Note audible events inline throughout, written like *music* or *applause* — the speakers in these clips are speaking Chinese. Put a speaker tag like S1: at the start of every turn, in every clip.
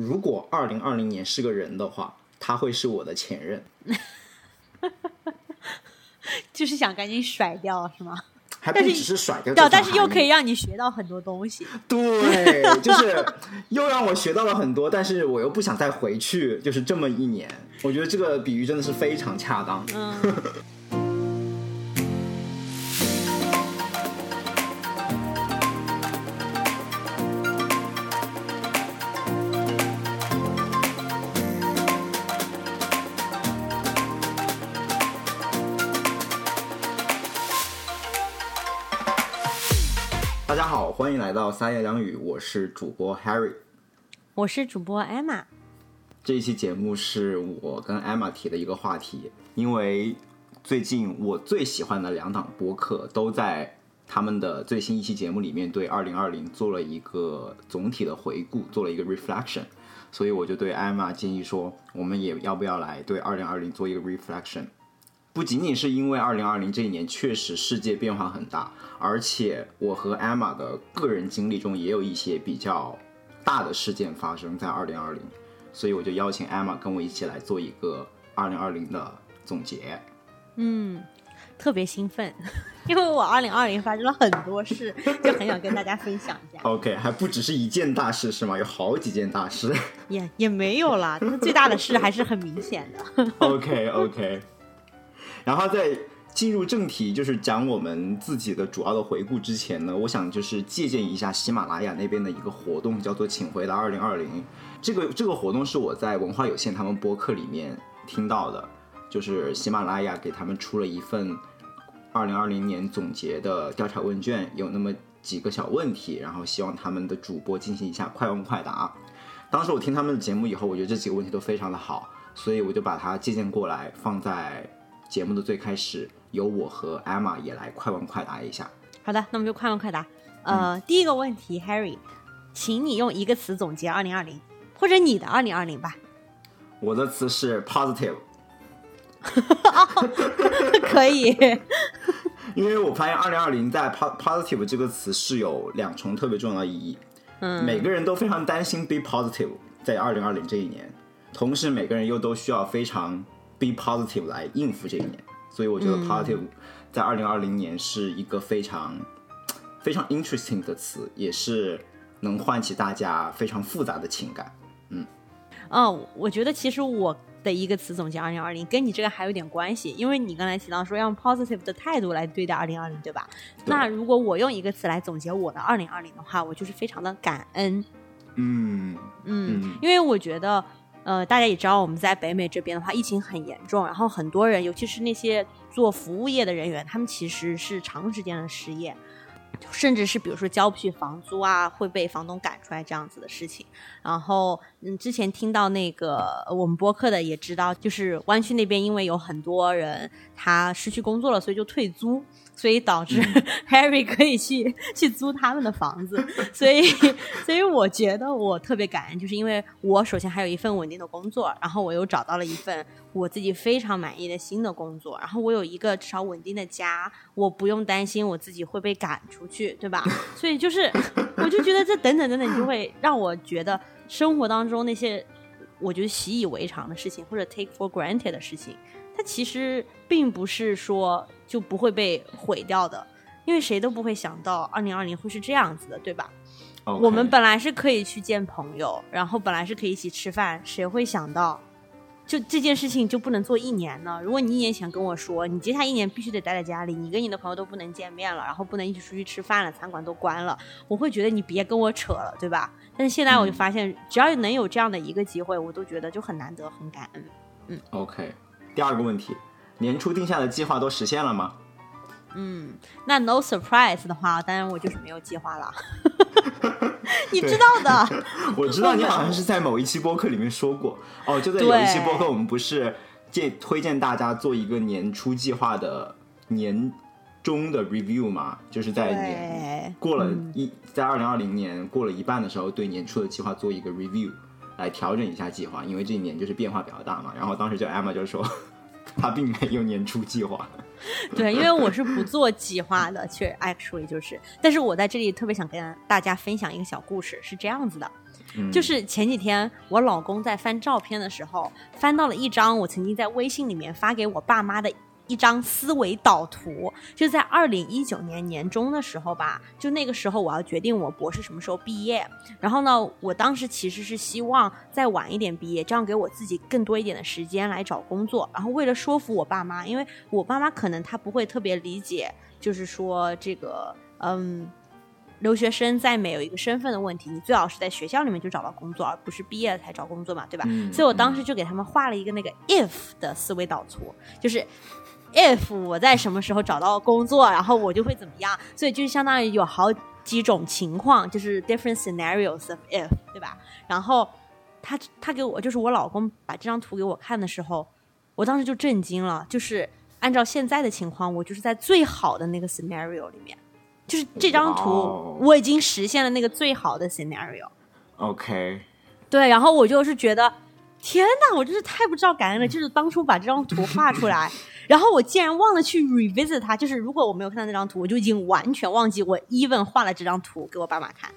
S1: 如果二零二零年是个人的话，他会是我的前任。*laughs*
S2: 就是想赶紧甩掉，是吗？
S1: 还不只是甩掉，
S2: 但是又可以让你学到很多东西。
S1: 对，*laughs* 就是又让我学到了很多，但是我又不想再回去，就是这么一年。我觉得这个比喻真的是非常恰当。
S2: 嗯。*laughs*
S1: 到三言两语，我是主播 Harry，
S2: 我是主播 Emma。
S1: 这一期节目是我跟 Emma 提的一个话题，因为最近我最喜欢的两档播客都在他们的最新一期节目里面对二零二零做了一个总体的回顾，做了一个 reflection，所以我就对 Emma 建议说，我们也要不要来对二零二零做一个 reflection。不仅仅是因为二零二零这一年确实世界变化很大，而且我和 Emma 的个人经历中也有一些比较大的事件发生在二零二零，所以我就邀请 Emma 跟我一起来做一个二零二零的总结。
S2: 嗯，特别兴奋，*laughs* 因为我二零二零发生了很多事，就很想跟大家分享一下。*laughs*
S1: OK，还不只是一件大事是吗？有好几件大事。*laughs*
S2: 也也没有啦，但是最大的事还是很明显的。
S1: OK OK。然后在进入正题，就是讲我们自己的主要的回顾之前呢，我想就是借鉴一下喜马拉雅那边的一个活动，叫做“请回答二零二零”。这个这个活动是我在文化有限他们播客里面听到的，就是喜马拉雅给他们出了一份二零二零年总结的调查问卷，有那么几个小问题，然后希望他们的主播进行一下快问快答。当时我听他们的节目以后，我觉得这几个问题都非常的好，所以我就把它借鉴过来放在。节目的最开始，由我和 Emma 也来快问快答一下。
S2: 好的，那我们就快问快答。呃，第一个问题，Harry，请你用一个词总结2020，或者你的2020吧。
S1: 我的词是 positive。*laughs*
S2: 可以。*laughs*
S1: 因为我发现2020在 positive 这个词是有两重特别重要的意义。
S2: 嗯。
S1: 每个人都非常担心 be positive 在2020这一年，同时每个人又都需要非常。Be positive 来应付这一年，所以我觉得 positive 在二零二零年是一个非常非常 interesting 的词，也是能唤起大家非常复杂的情感。嗯，
S2: 哦，我觉得其实我的一个词总结二零二零跟你这个还有点关系，因为你刚才提到说要用 positive 的态度来对待二零二零，对吧？那如果我用一个词来总结我的二零二零的话，我就是非常的感恩。
S1: 嗯
S2: 嗯，因为我觉得。呃，大家也知道，我们在北美这边的话，疫情很严重，然后很多人，尤其是那些做服务业的人员，他们其实是长时间的失业，甚至是比如说交不起房租啊，会被房东赶出来这样子的事情。然后，嗯，之前听到那个我们播客的也知道，就是湾区那边因为有很多人他失去工作了，所以就退租。所以导致 *laughs* Harry 可以去 *laughs* 去租他们的房子，*laughs* 所以所以我觉得我特别感恩，就是因为我首先还有一份稳定的工作，然后我又找到了一份我自己非常满意的新的工作，然后我有一个至少稳定的家，我不用担心我自己会被赶出去，对吧？所以就是我就觉得这等等等等，就会让我觉得生活当中那些我觉得习以为常的事情或者 take for granted 的事情。它其实并不是说就不会被毁掉的，因为谁都不会想到二零二零会是这样子的，对吧？我们本来是可以去见朋友，然后本来是可以一起吃饭，谁会想到就这件事情就不能做一年呢？如果你一年前跟我说你接下来一年必须得待在家里，你跟你的朋友都不能见面了，然后不能一起出去吃饭了，餐馆都关了，我会觉得你别跟我扯了，对吧？但是现在我就发现，只要能有这样的一个机会，我都觉得就很难得，很感恩。嗯
S1: ，OK。第二个问题，年初定下的计划都实现了吗？
S2: 嗯，那 no surprise 的话，当然我就是没有计划了。*laughs* 你知道的，*laughs*
S1: 我知道你好像是在某一期播客里面说过哦，就在有一期播客，我们不是建推荐大家做一个年初计划的年终的 review 嘛？就是在年过了一在二零二零年过了一半的时候，对年初的计划做一个 review。来调整一下计划，因为这一年就是变化比较大嘛。然后当时就 Emma 就说，他并没有年初计划。*laughs*
S2: 对，因为我是不做计划的，却 actually 就是。但是我在这里特别想跟大家分享一个小故事，是这样子的。就是前几天我老公在翻照片的时候，翻到了一张我曾经在微信里面发给我爸妈的。一张思维导图，就在二零一九年年中的时候吧，就那个时候我要决定我博士什么时候毕业。然后呢，我当时其实是希望再晚一点毕业，这样给我自己更多一点的时间来找工作。然后为了说服我爸妈，因为我爸妈可能他不会特别理解，就是说这个嗯，留学生在美有一个身份的问题，你最好是在学校里面就找到工作，而不是毕业了才找工作嘛，对吧？所以我当时就给他们画了一个那个 if 的思维导图，就是。If 我在什么时候找到工作，然后我就会怎么样，所以就相当于有好几种情况，就是 different scenarios of if，对吧？然后他他给我就是我老公把这张图给我看的时候，我当时就震惊了，就是按照现在的情况，我就是在最好的那个 scenario 里面，就是这张图我已经实现了那个最好的 scenario。
S1: OK，
S2: 对，然后我就是觉得。天哪，我真是太不知道感恩了！就是当初把这张图画出来，然后我竟然忘了去 revisit 它。就是如果我没有看到那张图，我就已经完全忘记我 even 画了这张图给我爸妈看。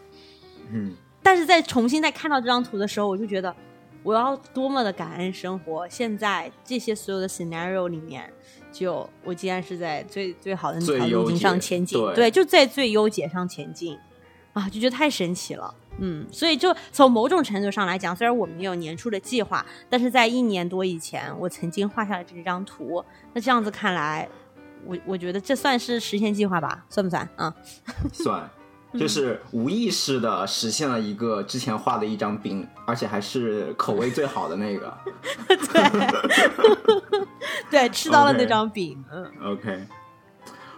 S1: 嗯，
S2: 但是在重新再看到这张图的时候，我就觉得我要多么的感恩生活。现在这些所有的 scenario 里面，就我竟然是在最最好的那条路径上前进，对，就在最优解上前进啊，就觉得太神奇了。嗯，所以就从某种程度上来讲，虽然我们有年初的计划，但是在一年多以前，我曾经画下了这张图。那这样子看来，我我觉得这算是实现计划吧？算不算？啊，
S1: 算，*laughs* 就是无意识的实现了一个之前画的一张饼，而且还是口味最好的那个。*laughs*
S2: 对，*laughs* 对，吃到了那张饼。嗯
S1: ，OK。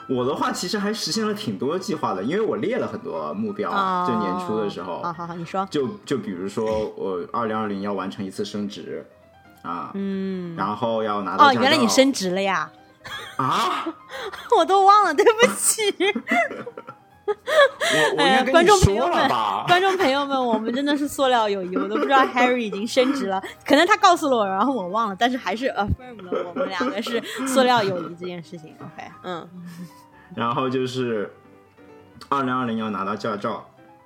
S1: 我的话其实还实现了挺多计划的，因为我列了很多目标，就年初的时候。
S2: 好好好，你说。
S1: 就就比如说，我二零二零要完成一次升职，啊，
S2: 嗯，
S1: 然后要拿到。哦，
S2: 原来你升职了呀！
S1: 啊，*laughs*
S2: 我都忘了，对不起。*laughs*
S1: 我我
S2: 观众朋友
S1: 们，
S2: 观众朋友们，我们真的是塑料友谊，我都不知道 Harry 已经升职了，可能他告诉了我，然后我忘了，但是还是 affirm 了我们两个是塑料友谊这件事情。OK，嗯。
S1: 然后就是二零二零要拿到驾照，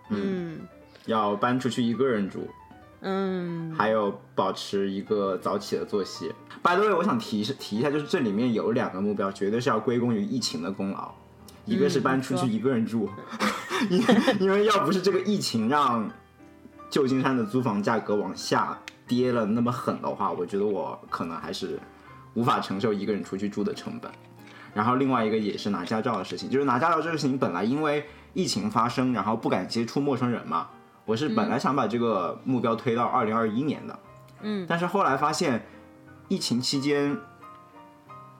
S1: 嗯，要搬出去一个人住，
S2: 嗯，
S1: 还有保持一个早起的作息。By the way，我想提提一下，就是这里面有两个目标，绝对是要归功于疫情的功劳。一个是搬出去一个人住，因 *laughs* 因为要不是这个疫情让旧金山的租房价格往下跌了那么狠的话，我觉得我可能还是无法承受一个人出去住的成本。然后另外一个也是拿驾照的事情，就是拿驾照这个事情本来因为疫情发生，然后不敢接触陌生人嘛，我是本来想把这个目标推到二零二一年的，
S2: 嗯，
S1: 但是后来发现疫情期间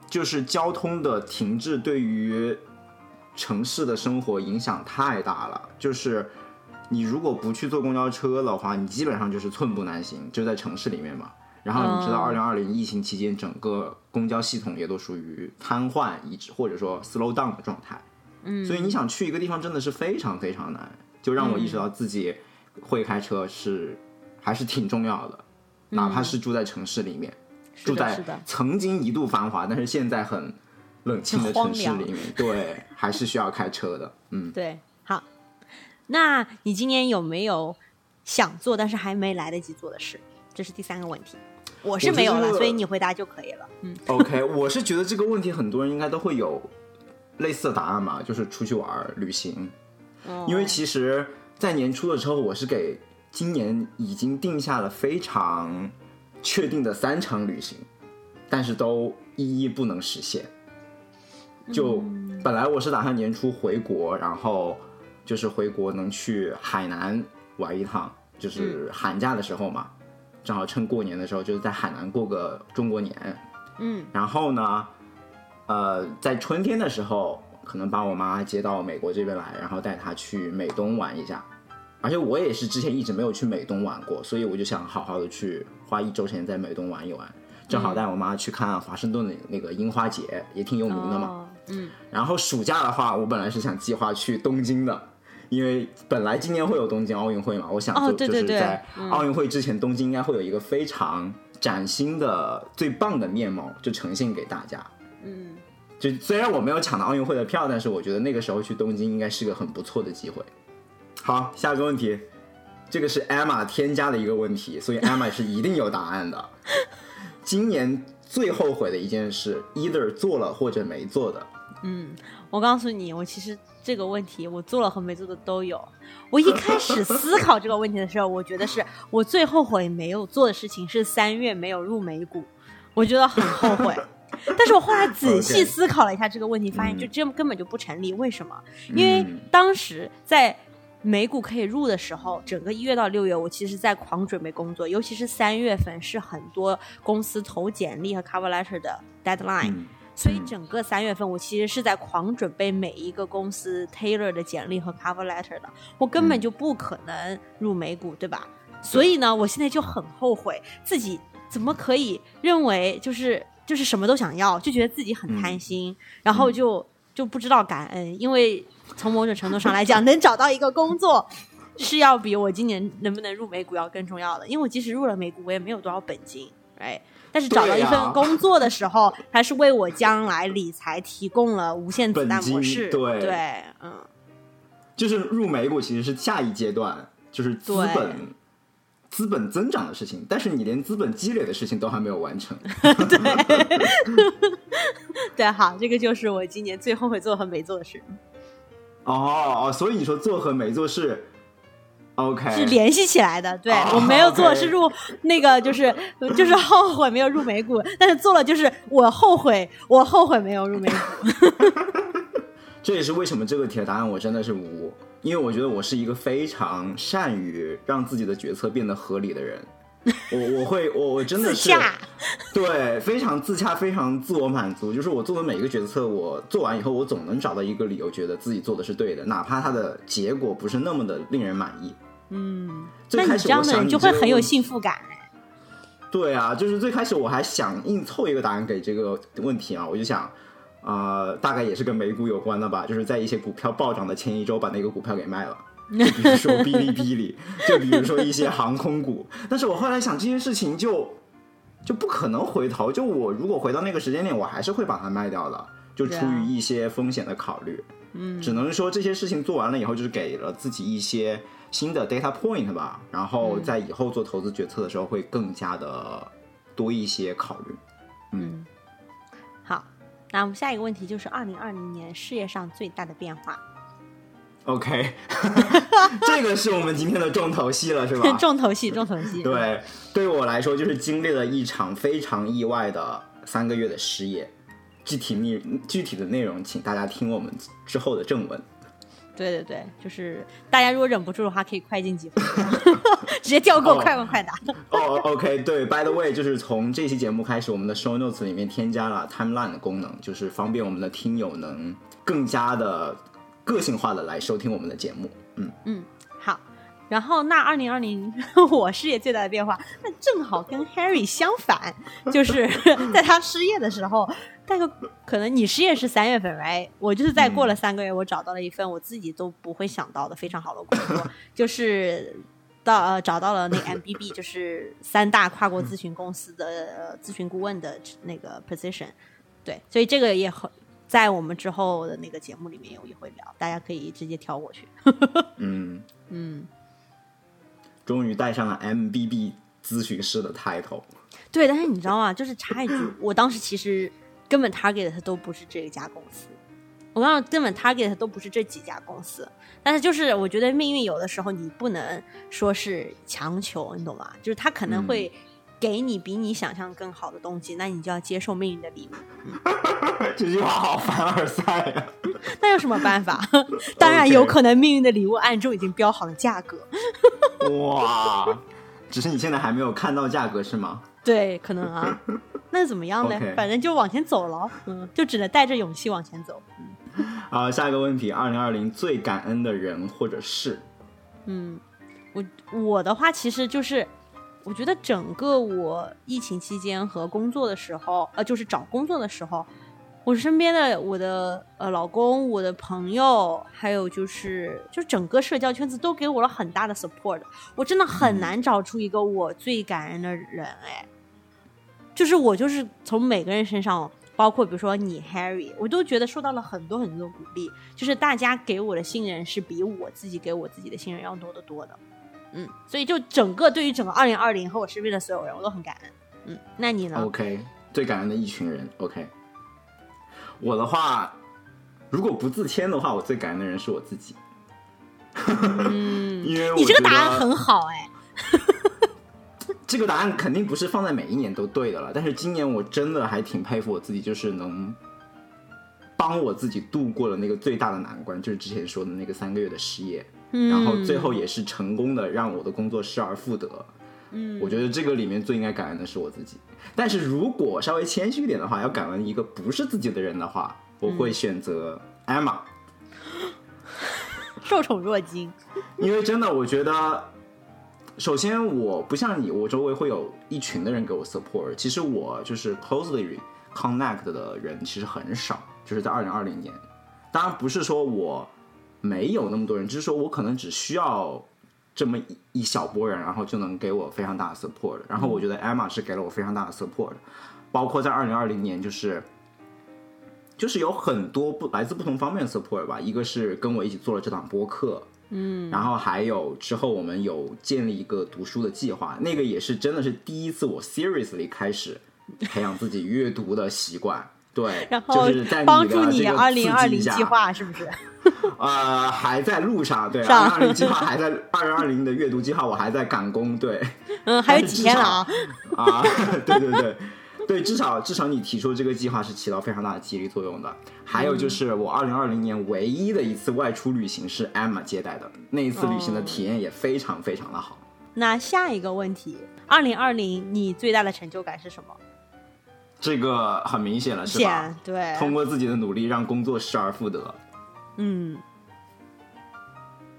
S1: 就是交通的停滞对于。城市的生活影响太大了，就是你如果不去坐公交车的话，你基本上就是寸步难行，就在城市里面嘛。然后你知道，二零二零疫情期间，整个公交系统也都属于瘫痪、一直或者说 slow down 的状态。
S2: 嗯，
S1: 所以你想去一个地方真的是非常非常难，就让我意识到自己会开车是还是挺重要的，哪怕是住在城市里面，住在曾经一度繁华，但是现在很。冷清的城市里面，对，还是需要开车的。嗯，*laughs*
S2: 对。好，那你今年有没有想做但是还没来得及做的事？这是第三个问题。我是没有了，所以你回答就可以了。*laughs* 嗯
S1: ，OK。我是觉得这个问题很多人应该都会有类似的答案嘛，就是出去玩、旅行。因为其实，在年初的时候，我是给今年已经定下了非常确定的三场旅行，但是都一一不能实现。就本来我是打算年初回国，然后就是回国能去海南玩一趟，就是寒假的时候嘛，正好趁过年的时候，就是在海南过个中国年。
S2: 嗯，
S1: 然后呢，呃，在春天的时候，可能把我妈接到美国这边来，然后带她去美东玩一下。而且我也是之前一直没有去美东玩过，所以我就想好好的去花一周时间在美东玩一玩。正好带我妈去看华盛顿的那个樱花节，也挺有名的嘛。
S2: 嗯。
S1: 然后暑假的话，我本来是想计划去东京的，因为本来今年会有东京奥运会嘛，我想就就是在奥运会之前，东京应该会有一个非常崭新的、最棒的面貌，就呈现给大家。
S2: 嗯。
S1: 就虽然我没有抢到奥运会的票，但是我觉得那个时候去东京应该是个很不错的机会。好，下一个问题，这个是 Emma 添加的一个问题，所以 *laughs* Emma 是一定有答案的。今年最后悔的一件事，either 做了或者没做的。
S2: 嗯，我告诉你，我其实这个问题我做了和没做的都有。我一开始思考这个问题的时候，我觉得是我最后悔没有做的事情是三月没有入美股，我觉得很后悔。但是我后来仔细 *laughs* 思考了一下这个问题，发现就这根本就不成立。为什么？因为当时在美股可以入的时候，整个一月到六月，我其实在狂准备工作，尤其是三月份是很多公司投简历和 cover letter 的 deadline，所以整个三月份我其实是在狂准备每一个公司 Taylor 的简历和 cover letter 的，我根本就不可能入美股，对吧？所以呢，我现在就很后悔自己怎么可以认为就是就是什么都想要，就觉得自己很贪心，然后就就不知道感恩，因为。从某种程度上来讲，能找到一个工作，是要比我今年能不能入美股要更重要的。因为我即使入了美股，我也没有多少本金，哎，但是找到一份工作的时候，它是为我将来理财提供了无限子弹模式。
S1: 对
S2: 对，嗯，
S1: 就是入美股其实是下一阶段，就是资本资本增长的事情，但是你连资本积累的事情都还没有完成。*laughs*
S2: 对，*laughs* 对，好，这个就是我今年最后悔做和没做的事。
S1: 哦哦，所以你说做和没做是，OK，
S2: 是联系起来的。对我没有做是入那个就是就是后悔没有入美股，*laughs* 但是做了就是我后悔我后悔没有入美股。*laughs*
S1: 这也是为什么这个题的答案我真的是无，因为我觉得我是一个非常善于让自己的决策变得合理的人。*laughs* 我我会我我真的是对非常自洽，非常自我满足。就是我做的每一个决策，我做完以后，我总能找到一个理由，觉得自己做的是对的，哪怕它的结果不是那么的令人满意。
S2: 嗯，那你这样的人就会很有幸福感哎。
S1: 对啊，就是最开始我还想硬凑一个答案给这个问题啊，我就想啊，大概也是跟美股有关的吧，就是在一些股票暴涨的前一周把那个股票给卖了。就比如说哔哩哔哩，就比如说一些航空股，但是我后来想这些事情就就不可能回头，就我如果回到那个时间点，我还是会把它卖掉的，就出于一些风险的考虑，
S2: 嗯，
S1: 只能说这些事情做完了以后，就是给了自己一些新的 data point 吧，然后在以后做投资决策的时候会更加的多一些考虑，
S2: 嗯，好，那我们下一个问题就是二零二零年事业上最大的变化。
S1: OK，*laughs* *laughs* 这个是我们今天的重头戏了，是吧？*laughs*
S2: 重头戏，重头戏。
S1: 对，对我来说，就是经历了一场非常意外的三个月的失业。具体内具体的内容，请大家听我们之后的正文。
S2: 对对对，就是大家如果忍不住的话，可以快进几分钟 *laughs* 直接跳过，快问快答。
S1: 哦，OK，对，By the way，就是从这期节目开始，我们的 Show Notes 里面添加了 Timeline 的功能，就是方便我们的听友能更加的。个性化的来收听我们的节目，嗯
S2: 嗯，好。然后那二零二零我事业最大的变化，那正好跟 Harry 相反，就是 *laughs* 在他失业的时候，大概可能你失业是三月份，right？我就是在过了三个月，我找到了一份我自己都不会想到的非常好的工作，就是到呃找到了那 MBB，*laughs* 就是三大跨国咨询公司的咨询顾问的那个 position，对，所以这个也很。在我们之后的那个节目里面，我也会聊，大家可以直接跳过去。
S1: 嗯 *laughs*
S2: 嗯，
S1: 终于带上了 MBB 咨询师的 title。
S2: 对，但是你知道吗？*laughs* 就是插一句，我当时其实根本 target 的都不是这一家公司，我刚刚根本 target 的都不是这几家公司。但是就是我觉得命运有的时候你不能说是强求，你懂吗？就是他可能会。给你比你想象更好的东西，那你就要接受命运的礼物。*laughs*
S1: 这句话好凡尔赛呀！*laughs*
S2: 那有什么办法？当然有可能命运的礼物暗中已经标好了价格。
S1: 哇！只是你现在还没有看到价格是吗？
S2: 对，可能啊。*laughs* 那怎么样呢？反正就往前走了，嗯，就只能带着勇气往前走。*laughs*
S1: 好，下一个问题：二零二零最感恩的人或者事？
S2: 嗯，我我的话其实就是。我觉得整个我疫情期间和工作的时候，呃，就是找工作的时候，我身边的我的呃老公、我的朋友，还有就是就整个社交圈子都给我了很大的 support。我真的很难找出一个我最感恩的人，哎，就是我就是从每个人身上，包括比如说你 Harry，我都觉得受到了很多很多的鼓励。就是大家给我的信任是比我自己给我自己的信任要多得多的。嗯，所以就整个对于整个二零二零和我身边的所有人，我都很感恩。嗯，那你呢
S1: ？OK，最感恩的一群人。OK，我的话，如果不自谦的话，我最感恩的人是我自己。嗯，因为我
S2: 你这个答案很好哎。*laughs*
S1: 这个答案肯定不是放在每一年都对的了，但是今年我真的还挺佩服我自己，就是能帮我自己度过了那个最大的难关，就是之前说的那个三个月的失业，
S2: 嗯
S1: 然后最后也是成功的让我的工作失而复得。嗯，我觉得这个里面最应该感恩的是我自己。但是如果稍微谦虚一点的话，要感恩一个不是自己的人的话，我会选择 Emma。*laughs*
S2: 受宠若惊。
S1: 因为真的，我觉得，首先我不像你，我周围会有一群的人给我 support。其实我就是 closely connect 的人其实很少，就是在二零二零年。当然不是说我没有那么多人，只是说我可能只需要这么一一小波人，然后就能给我非常大的 support。然后我觉得 Emma 是给了我非常大的 support，包括在二零二零年就是。就是有很多不来自不同方面的 support 吧，一个是跟我一起做了这档播客，嗯，然后还有之后我们有建立一个读书的计划，那个也是真的是第一次我 seriously 开始培养自己阅读的习惯，对，*laughs*
S2: 然后
S1: 就是在
S2: 帮助你二零二零计，划是不是？*laughs*
S1: 呃，还在路上，对，二
S2: 上
S1: 零二零计划还在，二零二零的阅读计划我还在赶工，对，*laughs*
S2: 嗯，还有几天了啊。
S1: 啊，*laughs* 对对对，对，至少至少你提出这个计划是起到非常大的激励作用的。还有就是我二零二零年唯一的一次外出旅行是 Emma 接待的，那一次旅行的体验也非常非常的好。
S2: 那下一个问题，二零二零你最大的成就感是什么？
S1: 这个很明显了，是吧？
S2: 对，
S1: 通过自己的努力让工作失而复得。
S2: 嗯，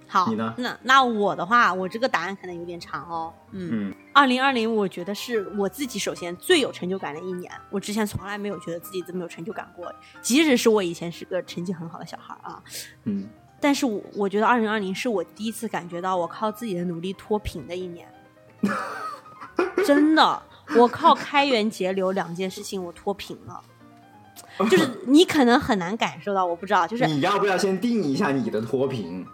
S2: 好，
S1: 你呢
S2: 那那我的话，我这个答案可能有点长哦。嗯
S1: 嗯，
S2: 二零二零我觉得是我自己首先最有成就感的一年。我之前从来没有觉得自己这么有成就感过，即使是我以前是个成绩很好的小孩啊。
S1: 嗯，
S2: 但是我我觉得二零二零是我第一次感觉到我靠自己的努力脱贫的一年，*laughs* 真的，我靠开源节流两件事情我脱贫了。就是你可能很难感受到，我不知道，就是
S1: 你要不要先定一下你的脱贫？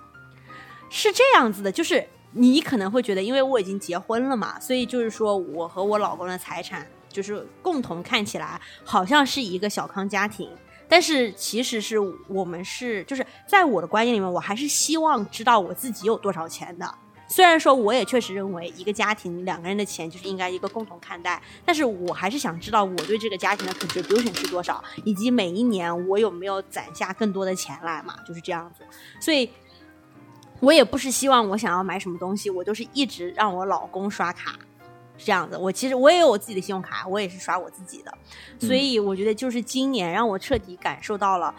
S2: 是这样子的，就是你可能会觉得，因为我已经结婚了嘛，所以就是说我和我老公的财产就是共同看起来好像是一个小康家庭，但是其实是我们是就是在我的观念里面，我还是希望知道我自己有多少钱的。虽然说我也确实认为一个家庭两个人的钱就是应该一个共同看待，但是我还是想知道我对这个家庭的 contribution 是多少，以及每一年我有没有攒下更多的钱来嘛，就是这样子。所以我也不是希望我想要买什么东西，我都是一直让我老公刷卡，是这样子。我其实我也有我自己的信用卡，我也是刷我自己的，所以我觉得就是今年让我彻底感受到了，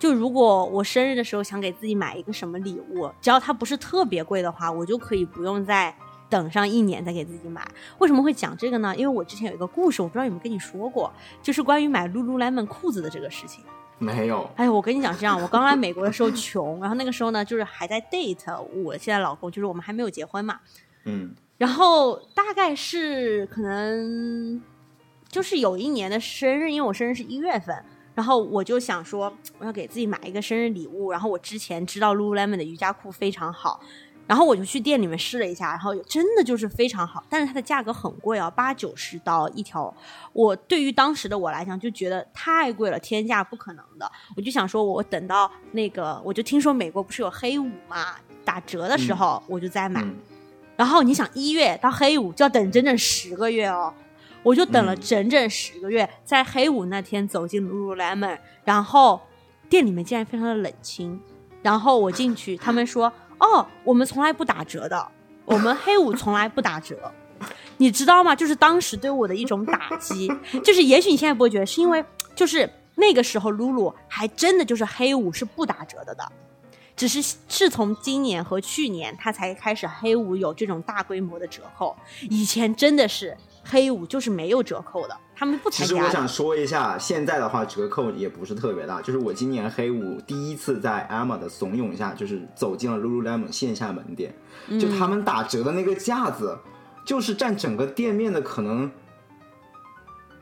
S2: 就如果我生日的时候想给自己买一个什么礼物，只要它不是特别贵的话，我就可以不用再等上一年再给自己买。为什么会讲这个呢？因为我之前有一个故事，我不知道有没有跟你说过，就是关于买 Lululemon 裤子的这个事情。
S1: 没有，
S2: 哎，我跟你讲，这样，我刚来美国的时候穷，然后那个时候呢，就是还在 date 我现在老公，就是我们还没有结婚嘛，
S1: 嗯
S2: 然后大概是可能就是有一年的生日，因为我生日是一月份，然后我就想说我要给自己买一个生日礼物，然后我之前知道 Lululemon 的瑜伽裤非常好。然后我就去店里面试了一下，然后真的就是非常好，但是它的价格很贵啊，八九十刀一条。我对于当时的我来讲就觉得太贵了，天价不可能的。我就想说，我等到那个，我就听说美国不是有黑五嘛，打折的时候我就再买。
S1: 嗯
S2: 然后你想一月到黑五就要等整整十个月哦，我就等了
S1: 嗯。
S2: 整整十个月，在黑五那天走进 Lululemon，然后店里面竟然非常的冷清，然后我进去，他们说哦，我们从来不打折的，我们黑五从来不打折。*laughs* 你知道吗？就是当时对我的一种打击，*laughs* 就是也许你现在不会觉得，是因为就是那个时候露露还真的就是黑五是不打折的的，只是是从今年和去年它才开始黑五有这种大规模的折扣，以前真的是黑五就是没有折扣的，他们不
S1: 其
S2: 参加的。
S1: 实我想说一下，现在的话折扣也不是特别大，就是我今年黑五第一次在 Emma 的怂恿下，就是走进了 Lululemon 线下门店，就他们打折的那个架子，就是占整个店面的可能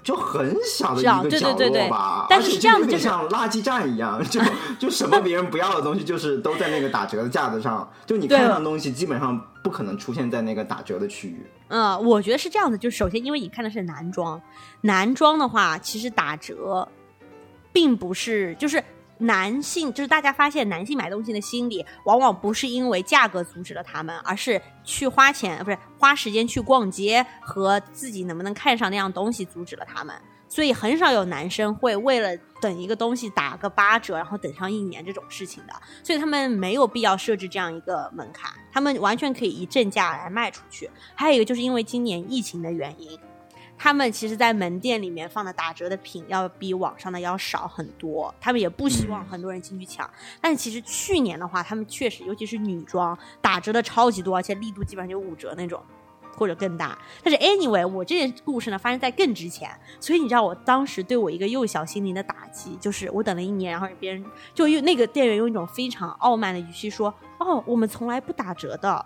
S1: 就很小的一个角
S2: 对对对对
S1: 落吧，
S2: 但是这样的就是
S1: 像垃圾站一样，*laughs* 就就什么别人不要的东西，就是都在那个打折的架子上，就你看到的东西基本上不可能出现在那个打折的区域。
S2: 嗯，我觉得是这样的，就是首先因为你看的是男装，男装的话其实打折，并不是就是男性，就是大家发现男性买东西的心理，往往不是因为价格阻止了他们，而是去花钱，不是花时间去逛街和自己能不能看上那样东西阻止了他们。所以很少有男生会为了等一个东西打个八折，然后等上一年这种事情的。所以他们没有必要设置这样一个门槛，他们完全可以以正价来卖出去。还有一个就是因为今年疫情的原因，他们其实在门店里面放的打折的品要比网上的要少很多，他们也不希望很多人进去抢。但是其实去年的话，他们确实，尤其是女装打折的超级多，而且力度基本上就五折那种。或者更大，但是 anyway，我这件故事呢发生在更之前，所以你知道我当时对我一个幼小心灵的打击，就是我等了一年，然后别人就用那个店员用一种非常傲慢的语气说：“哦，我们从来不打折的。”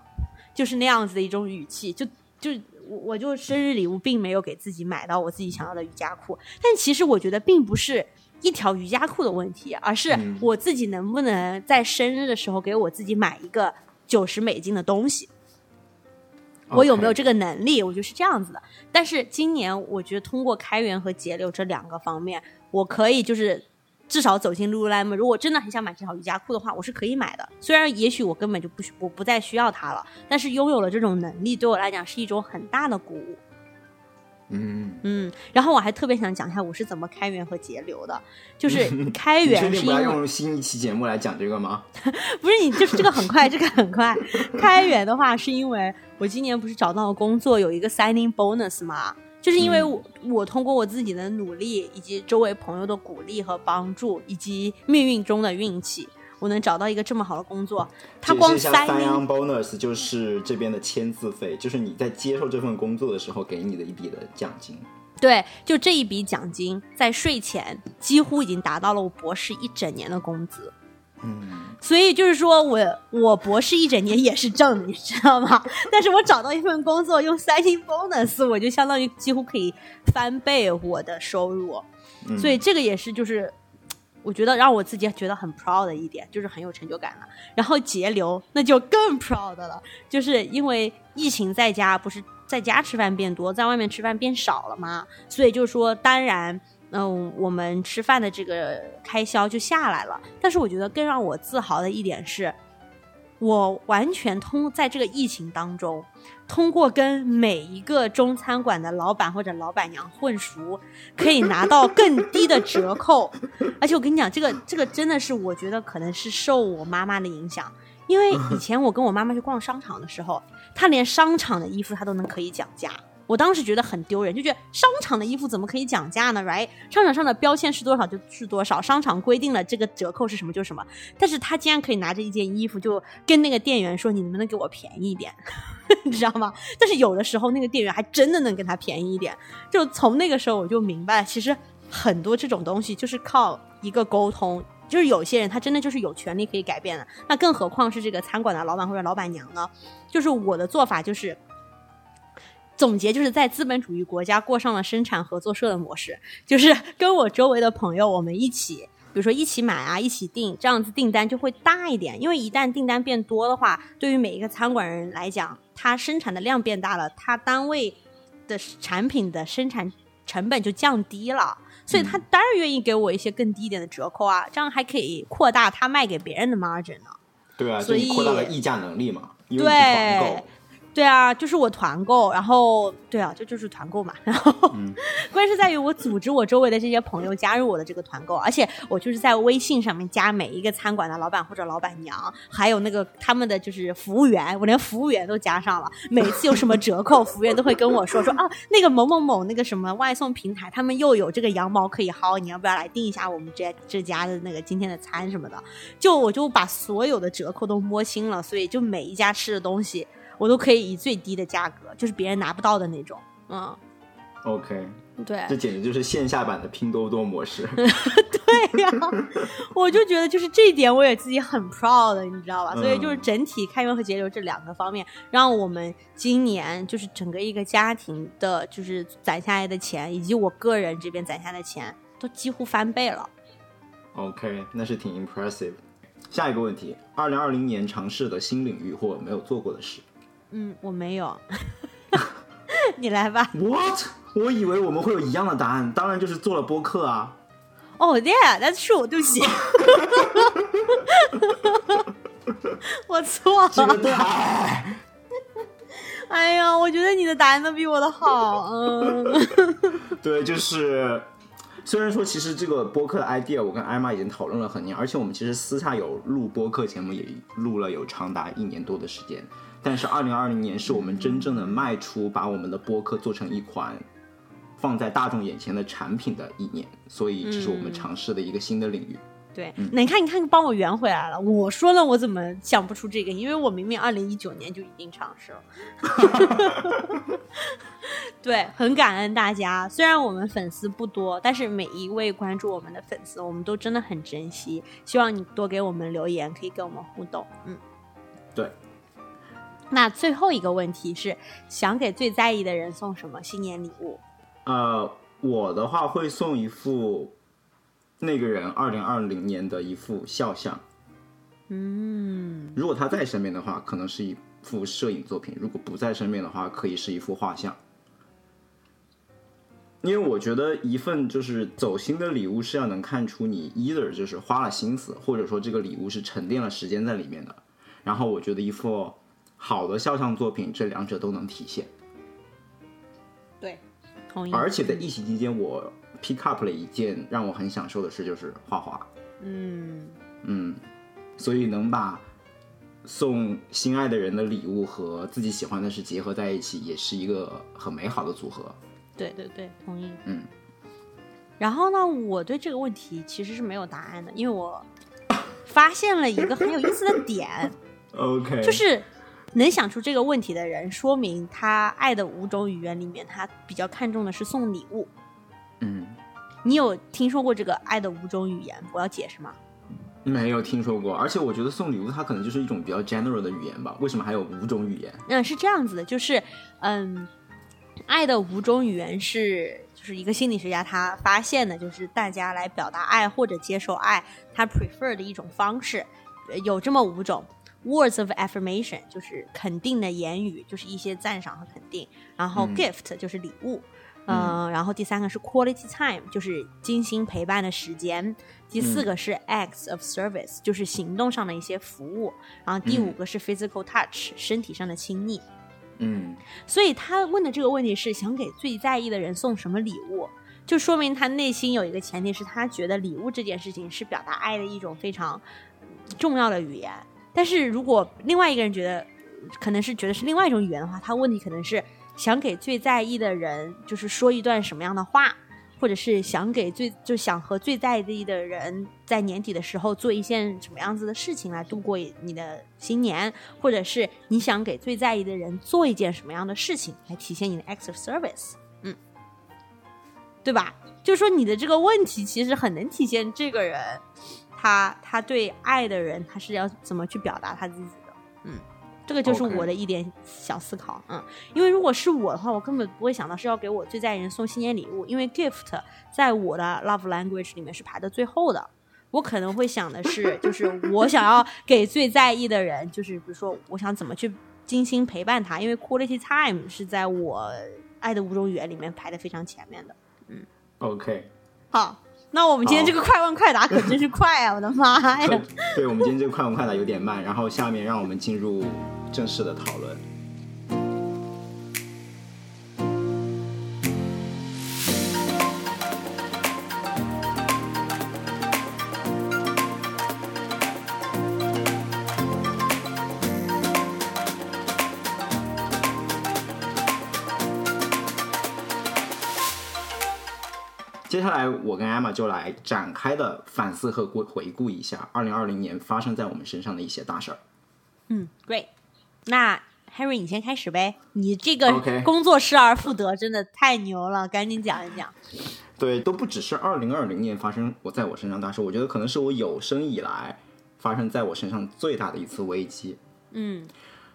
S2: 就是那样子的一种语气，就就我我就生日礼物并没有给自己买到我自己想要的瑜伽裤，但其实我觉得并不是一条瑜伽裤的问题，而是
S1: 嗯
S2: 我自己能不能在生日的时候给我自己买一个九十美金的东西。我有没有这个能力？我觉得是这样子的。但是今年，我觉得通过开源和节流这两个方面，我可以就是至少走进 Lululemon。如果真的很想买这条瑜伽裤的话，我是可以买的。虽然也许我根本就不需我不再需要它了，但是拥有了这种能力，对我来讲是一种很大的鼓舞。
S1: 嗯，
S2: 嗯，然后我还特别想讲一下我是怎么开源和节流的，就是 *laughs* 开源是因为
S1: 用新一期节目来讲这个吗？*laughs*
S2: 不是你，就是这个很快，这个很快。*laughs* 开源的话，是因为我今年不是找到了工作，有一个 signing bonus 嘛，就是因为
S1: 嗯
S2: 我、我通过我自己的努力，以及周围朋友的鼓励和帮助，以及命运中的运气，我能找到一个这么好的工作。他光
S1: 解释一下
S2: signing
S1: sign on bonus 就是这边的签字费，就是你在接受这份工作的时候给你的一笔的奖金。
S2: 对，就这一笔奖金，在税前几乎已经达到了我博士一整年的工资。
S1: 嗯，
S2: 所以就是说我我博士一整年也是挣的，你知道吗？*laughs* 但是我找到一份工作，用 signing bonus，我就相当于几乎可以翻倍我的收入。
S1: 嗯
S2: 所以这个也是就是我觉得让我自己觉得很 proud 的一点，就是很有成就感了。然后节流那就更 proud 了，就是因为疫情在家，不是在家吃饭变多，在外面吃饭变少了嘛，所以就说当然。嗯，我们吃饭的这个开销就下来了。但是我觉得更让我自豪的一点是，我完全通在这个疫情当中，通过跟每一个中餐馆的老板或者老板娘混熟，可以拿到更低的折扣。而且我跟你讲，这个这个真的是我觉得可能是受我妈妈的影响，因为以前我跟我妈妈去逛商场的时候，她连商场的衣服她都能可以讲价。我当时觉得很丢人，就觉得商场的衣服怎么可以讲价呢？right？商场上的标签是多少就是多少，商场规定了这个折扣是什么就是什么。但是他竟然可以拿着一件衣服，就跟那个店员说：“你能不能给我便宜一点？” *laughs* 你知道吗？但是有的时候那个店员还真的能跟他便宜一点。就从那个时候我就明白，其实很多这种东西就是靠一个沟通。就是有些人他真的就是有权利可以改变的，那更何况是这个餐馆的老板或者老板娘呢？就是我的做法就是。总结就是在资本主义国家过上了生产合作社的模式，就是 *laughs* 跟我周围的朋友我们一起，比如说一起买啊，一起订，这样子订单就会大一点。因为一旦订单变多的话，对于每一个餐馆人来讲，它生产的量变大了，它单位的产品的生产成本就降低了，所以他当然愿意给我一些更低一点的折扣啊，这样还可以扩大他卖给别人的 margin 呢。
S1: 对啊，
S2: 所以
S1: 扩大了议价能力嘛，因为
S2: 对
S1: 购。，
S2: 对啊，就是我团购，然后对啊，这就是团购嘛。然后、
S1: 嗯 *laughs*
S2: 关键是在于我组织我周围的这些朋友加入我的这个团购，而且我就是在微信上面加每一个餐馆的老板或者老板娘，还有那个他们的就是服务员，我连服务员都加上了。每次有什么折扣，服务员都会跟我说说啊，那个某某某那个什么外送平台，他们又有这个羊毛可以薅，你要不要来订一下我们这这家的那个今天的餐什么的？就我就把所有的折扣都摸清了，所以就每一家吃的东西。我都可以以最低的价格，就是别人拿不到的那种。嗯
S1: ，OK，
S2: 对，
S1: 这简直就是线下版的拼多多模式。*laughs*
S2: 对呀，我就觉得就是这一点我也自己很 proud 的，你知道吧？所以就是
S1: 嗯
S2: 整体开源和节流这两个方面，让我们今年就是整个一个家庭的，就是攒下来的钱，以及我个人这边攒下的钱，都几乎翻倍了。
S1: OK，那是挺 impressive。下一个问题，二零二零年尝试的新领域或没有做过的事。
S2: 嗯，我没有，*laughs* 你来吧。
S1: What？我以为我们会有一样的答案，当然就是做了播客啊。
S2: 哦、yeah,，that's true，对不起，*laughs* 我错
S1: 这个
S2: 了。
S1: 太 *laughs*……
S2: 哎呀，我觉得你的答案都比我的好。嗯，
S1: 对，就是虽然说其实这个播客的 idea 我跟艾玛已经讨论了很久，而且我们其实私下有录播客节目也录了有长达一年多的时间，但是二零二零年是我们真正的迈出把我们的播客做成一款放在大众眼前的产品的一年，所以这是我们尝试的一个新的领域。
S2: 对，那你看，你看，帮我圆回来了。我说了，我怎么想不出这个？因为我明明二零一九年就已经尝试了。*laughs* 对，很感恩大家。虽然我们粉丝不多，但是每一位关注我们的粉丝，我们都真的很珍惜。希望你多给我们留言，可以跟我们互动。嗯，
S1: 对。
S2: 那最后一个问题是，想给最在意的人送什么新年礼物？
S1: 呃，我的话会送一副那个人二零二零年的一副肖像。
S2: 嗯，
S1: 如果他在身边的话，可能是一幅摄影作品；如果不在身边的话，可以是一幅画像。因为我觉得一份就是走心的礼物是要能看出你 either 就是花了心思，或者说这个礼物是沉淀了时间在里面的。然后我觉得一幅好的肖像作品，这两者都能体现。
S2: 对，同意。
S1: 而且在疫情期间，我 pick up 了一件让我很享受的事，就是画画。
S2: 嗯，
S1: 嗯，所以能把送心爱的人的礼物和自己喜欢的事结合在一起，也是一个很美好的组合。
S2: 对对对，同意。
S1: 嗯，
S2: 然后呢，我对这个问题其实是没有答案的，因为我发现了一个很有意思的点，*laughs*
S1: OK，
S2: 就是能想出这个问题的人，说明他爱的五种语言里面，他比较看重的是送礼物。
S1: 嗯，
S2: 你有听说过这个爱的五种语言？我要解释吗？
S1: 没有听说过，而且我觉得送礼物它可能就是一种比较 general 的语言吧。为什么还有五种语言？
S2: 嗯，是这样子的，就是嗯，爱的五种语言是就是一个心理学家他发现的，就是大家来表达爱或者接受爱，他 prefer 的一种方式，呃有这么五种。Words of affirmation 就是肯定的言语，就是一些赞赏和肯定。然后
S1: 嗯
S2: gift 就是礼物，嗯、然后第三个是 quality time，就是精心陪伴的时间。第四个是 acts of service，就是行动上的一些服务。然后第五个是 physical touch，、身体上的亲昵。
S1: 嗯
S2: 所以他问的这个问题是想给最在意的人送什么礼物，就说明他内心有一个前提是他觉得礼物这件事情是表达爱的一种非常嗯重要的语言。但是如果另外一个人觉得可能是觉得是另外一种语言的话，他问题可能是想给最在意的人就是说一段什么样的话，或者是想给最就想和最在意的人在年底的时候做一件什么样子的事情来度过你的新年，或者是你想给最在意的人做一件什么样的事情来体现你的 acts of service，嗯，对吧？就是说你的这个问题其实很能体现这个人他他对爱的人他是要怎么去表达他自己的，嗯。这个就是我的一点小思考，嗯，因为如果是我的话，我根本不会想到是要给我最在意人送新年礼物，因为 gift 在我的 love language 里面是排在最后的。我可能会想的是，就是我想要给最在意的人，就是比如说我想怎么去精心陪伴他，因为 quality time 是在我爱的五种语言里面排的非常前面的。
S1: 嗯，OK，
S2: 好，那我们今天这个快问快答可真是快啊！我的妈呀！
S1: 对我们今天这个快问快答有点慢，然后下面让我们进入正式的讨论。接下来，我跟艾玛就来展开的反思和过回顾一下二零二零年发生在我们身上的一些大事儿。
S2: 嗯，great。那 Henry，你先开始呗。你这个工作失而复得，真的太牛了，赶紧讲一讲。
S1: 对，都不只是二零二零年发生我在我身上大事，我觉得可能是我有生以来发生在我身上最大的一次危机。
S2: 嗯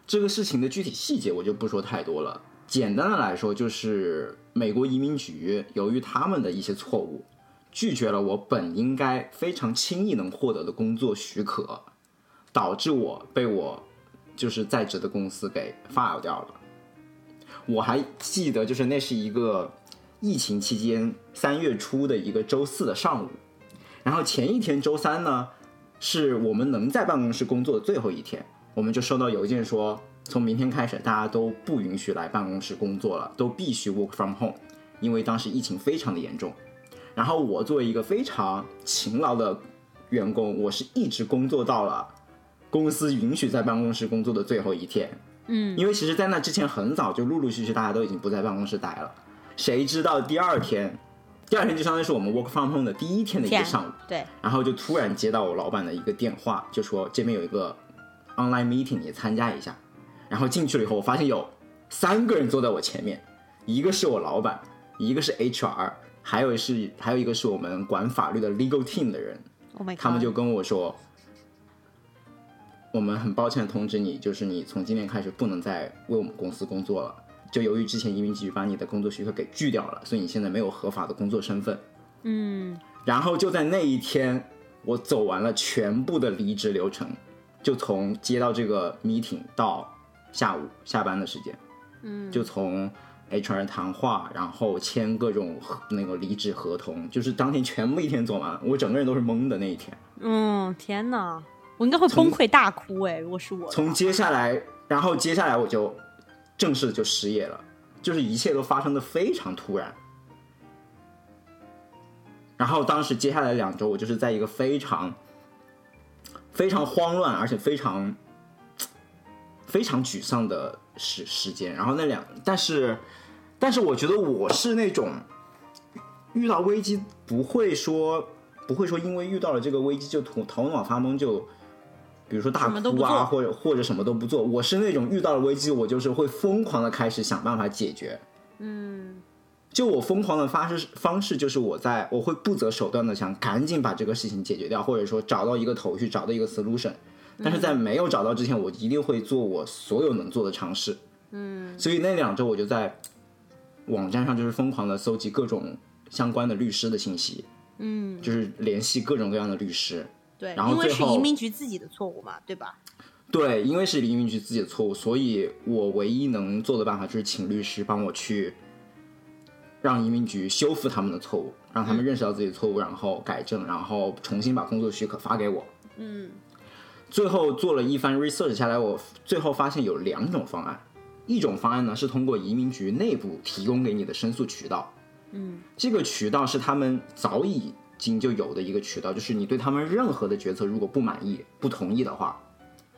S1: 这个事情的具体细节我就不说太多了，简单的来说就是美国移民局由于他们的一些错误，拒绝了我本应该非常轻易能获得的工作许可，导致我被我就是在职的公司给 fire 掉了。我还记得，就是那是一个疫情期间三月初的一个周四的上午，然后前一天周三呢，是我们能在办公室工作的最后一天，我们就收到邮件说，从明天开始大家都不允许来办公室工作了，都必须 work from home，因为当时疫情非常的严重。然后我作为一个非常勤劳的员工，我是一直工作到了公司允许在办公室工作的最后一天。
S2: 嗯，
S1: 因为其实，在那之前很早就陆陆续续大家都已经不在办公室待了，谁知道第二天，第二天就相当于是我们 work from home 的第一天的一个上午，
S2: 对，
S1: 然后就突然接到我老板的一个电话，就说这边有一个 online meeting，你参加一下。然后进去了以后，我发现有三个人坐在我前面，一个是我老板，一个是 HR，还有是还有一个是我们管法律的 legal team 的人。
S2: Oh
S1: 他们就跟我说，我们很抱歉地通知你，就是你从今天开始不能再为我们公司工作了。就由于之前移民局把你的工作许可给拒掉了，所以你现在没有合法的工作身份。
S2: 嗯
S1: 然后就在那一天，我走完了全部的离职流程，就从接到这个 meeting 到下午下班的时间，
S2: 嗯，
S1: 就从 HR 谈话，然后签各种合那个离职合同，就是当天全部一天做完，我整个人都是懵的那一天。
S2: 嗯，天哪，我应该会崩溃大哭哎，如果是我，
S1: 从接下来，然后接下来我就正式就失业了，就是一切都发生的非常突然。然后当时接下来两周，我就是在一个非常非常慌乱，而且非常非常沮丧的时时间。然后那两，但是但是我觉得我是那种遇到危机不会说不会说因为遇到了这个危机就头头脑发懵就。比如说大哭啊，或者或者什么都不做，我是那种遇到了危机，我就是会疯狂的开始想办法解决。
S2: 嗯
S1: 就我疯狂的发式方式，就是我在我会不择手段的想赶紧把这个事情解决掉，或者说找到一个头绪，找到一个 solution。但是在没有找到之前，我一定会做我所有能做的尝试。
S2: 嗯
S1: 所以那两周我就在网站上就是疯狂的搜集各种相关的律师的信息，
S2: 嗯，
S1: 就是联系各种各样的律师。
S2: 对，
S1: 然后最后
S2: 因为是移民局自己的错误嘛，对吧？
S1: 对，因为是移民局自己的错误，所以我唯一能做的办法就是请律师帮我去让移民局修复他们的错误，让他们认识到自己的错误，然后改正，然后重新把工作许可发给我。
S2: 嗯
S1: 最后做了一番 research 下来，我最后发现有两种方案，一种方案呢是通过移民局内部提供给你的申诉渠道，
S2: 嗯。
S1: 这个渠道是他们早已经就有的一个渠道，就是你对他们任何的决策如果不满意、不同意的话，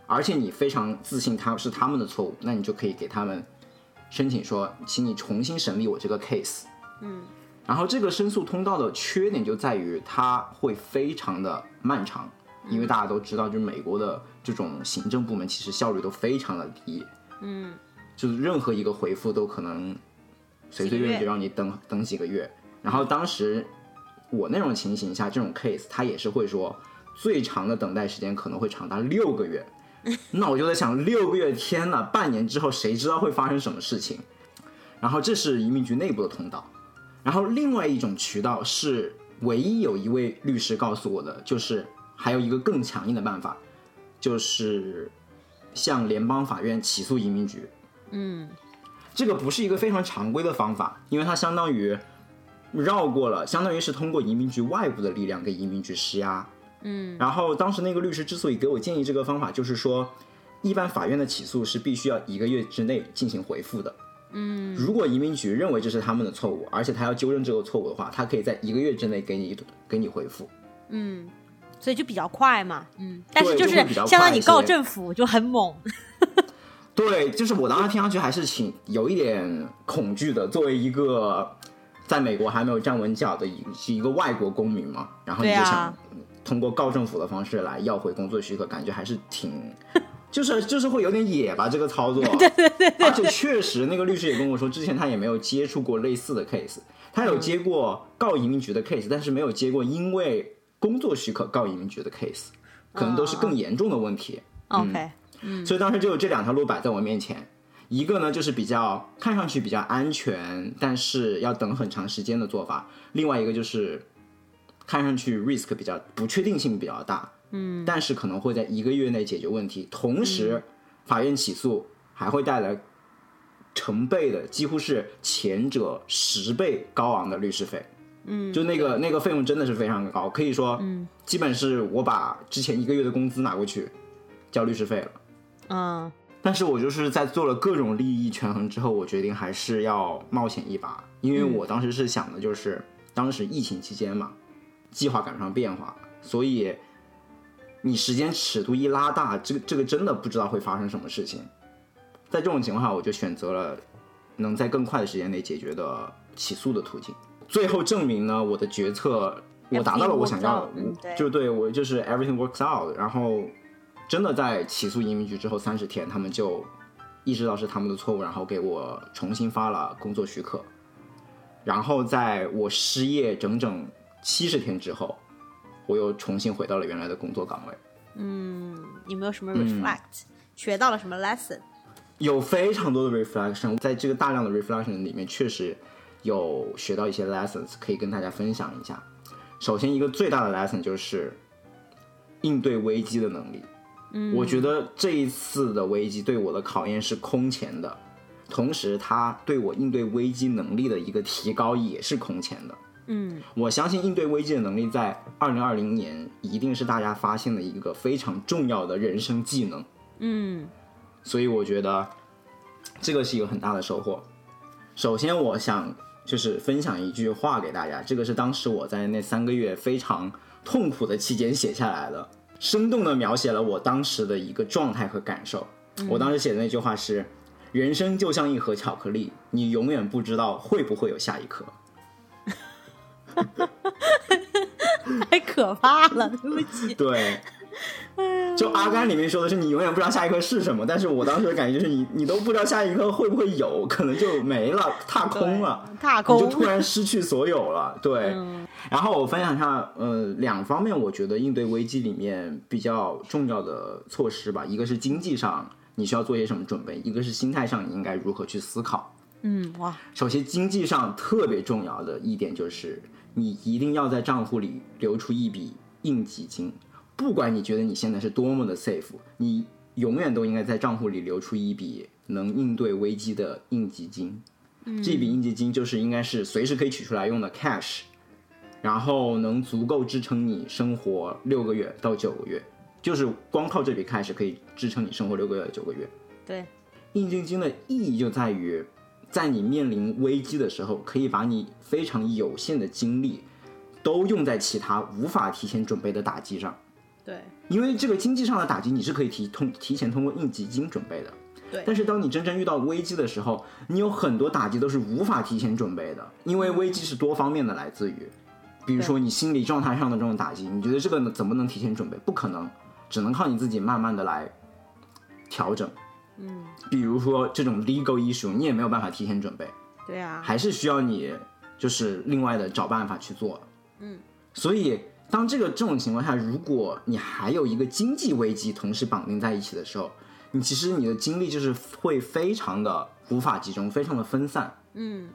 S1: 而且你非常自信他是他们的错误，那你就可以给他们申请说，请你重新审理我这个 case。
S2: 嗯。
S1: 然后这个申诉通道的缺点就在于它会非常的漫长，因为大家都知道，就是美国的这种行政部门其实效率都非常的低，
S2: 嗯
S1: 就是任何一个回复都可能随随便便就让你等等几个月。然后当时我那种情形下，这种 case 他也是会说最长的等待时间可能会长达六个月。*laughs* 那我就在想，六个月，天呐，半年之后谁知道会发生什么事情？然后这是移民局内部的通道，然后另外一种渠道是唯一有一位律师告诉我的，就是还有一个更强硬的办法，就是向联邦法院起诉移民局。
S2: 嗯
S1: 这个不是一个非常常规的方法，因为它相当于绕过了，相当于是通过移民局外部的力量给移民局施压。
S2: 嗯
S1: 然后当时那个律师之所以给我建议这个方法，就是说，一般法院的起诉是必须要一个月之内进行回复的。
S2: 嗯
S1: 如果移民局认为这是他们的错误，而且他要纠正这个错误的话，他可以在一个月之内给你给你回复。
S2: 嗯，所以就比较快嘛，嗯，但是
S1: 就是
S2: 相当
S1: 于
S2: 你告政府就很猛，
S1: 对，就是我当时听上去还是挺有一点恐惧的。作为一个在美国还没有站稳脚的一是一个外国公民嘛，然后你就想通过告政府的方式来要回工作许可，感觉还是挺，*laughs* 就是就是会有点野吧这个操作。*laughs* 对对对。而且确实，那个律师也跟我说，之前他也没有接触过类似的 case，他有接过告移民局的 case，但是没有接过因为工作许可告移民局的 case，可能都是更严重的问题。
S2: OK，
S1: 所以当时就有这两条路摆在我面前，一个呢就是比较看上去比较安全，但是要等很长时间的做法；另外一个就是看上去 risk 比较不确定性比较大，嗯，但是可能会在一个月内解决问题，同时法院起诉还会带来成倍的，几乎是前者十倍高昂的律师费。嗯，就那个那个费用真的是非常高，可以说，嗯，基本是我把之前一个月的工资拿过去交律师费了。
S2: 嗯
S1: 但是我就是在做了各种利益权衡之后，我决定还是要冒险一把，因为我当时是想的就是，当时疫情期间嘛，计划赶不上变化，所以你时间尺度一拉大，这个这个真的不知道会发生什么事情。在这种情况下，我就选择了能在更快的时间内解决的起诉的途径。最后证明呢，我的决策我达到了我想要的就对我就是 everything works out，然后真的在起诉移民局之后三十天，他们就意识到是他们的错误，然后给我重新发了工作许可。然后在我失业整整七十天之后，我又重新回到了原来的工作岗位。
S2: 嗯有没有什么 reflect？、学到了什么 lesson？
S1: 有非常多的 reflection，在这个大量的 reflection 里面，确实有学到一些 lessons，可以跟大家分享一下。首先，一个最大的 lesson 就是应对危机的能力。嗯，我觉得这一次的危机对我的考验是空前的，同时它对我应对危机能力的一个提高也是空前的。
S2: 嗯，
S1: 我相信应对危机的能力在二零二零年一定是大家发现的一个非常重要的人生技能。
S2: 嗯
S1: 所以我觉得这个是一个很大的收获。首先，我想就是分享一句话给大家，这个是当时我在那三个月非常痛苦的期间写下来的，生动的描写了我当时的一个状态和感受。我当时写的那句话是：“人生就像一盒巧克力，你永远不知道会不会有下一颗。*laughs* *laughs* ”
S2: 太可怕了，对不起。
S1: 对，*laughs* 就阿甘里面说的是你永远不知道下一刻是什么，但是我当时的感觉就是你你都不知道下一刻会不会有，可能就没了，踏空了，
S2: 踏空
S1: 你就突然失去所有了。对，然后我分享一下，呃，两方面我觉得应对危机里面比较重要的措施吧，一个是经济上你需要做些什么准备，一个是心态上你应该如何去思考。
S2: 嗯，哇，
S1: 首先，经济上特别重要的一点就是，你一定要在账户里留出一笔应急金。不管你觉得你现在是多么的 safe，你永远都应该在账户里留出一笔能应对危机的应急金。嗯这笔应急金就是应该是随时可以取出来用的 cash，然后能足够支撑你生活六个月到九个月，就是光靠这笔 cash 可以支撑你生活六个月到九个月。
S2: 对，
S1: 应急金的意义就在于，在你面临危机的时候，可以把你非常有限的精力都用在其他无法提前准备的打击上。
S2: 对，
S1: 因为这个经济上的打击，你是可以提通提前通过应急金准备的。
S2: 对
S1: 但是当你真正遇到危机的时候，你有很多打击都是无法提前准备的，因为危机是多方面的来自于，比如说你心理状态上的这种打击，你觉得这个怎么能提前准备？不可能，只能靠你自己慢慢的来调整。
S2: 嗯，
S1: 比如说这种 legal issue，你也没有办法提前准备，
S2: 对啊，
S1: 还是需要你就是另外的找办法去做。
S2: 嗯，
S1: 所以当这个这种情况下，如果你还有一个经济危机同时绑定在一起的时候，你其实你的精力就是会非常的无法集中，非常的分散。
S2: 嗯，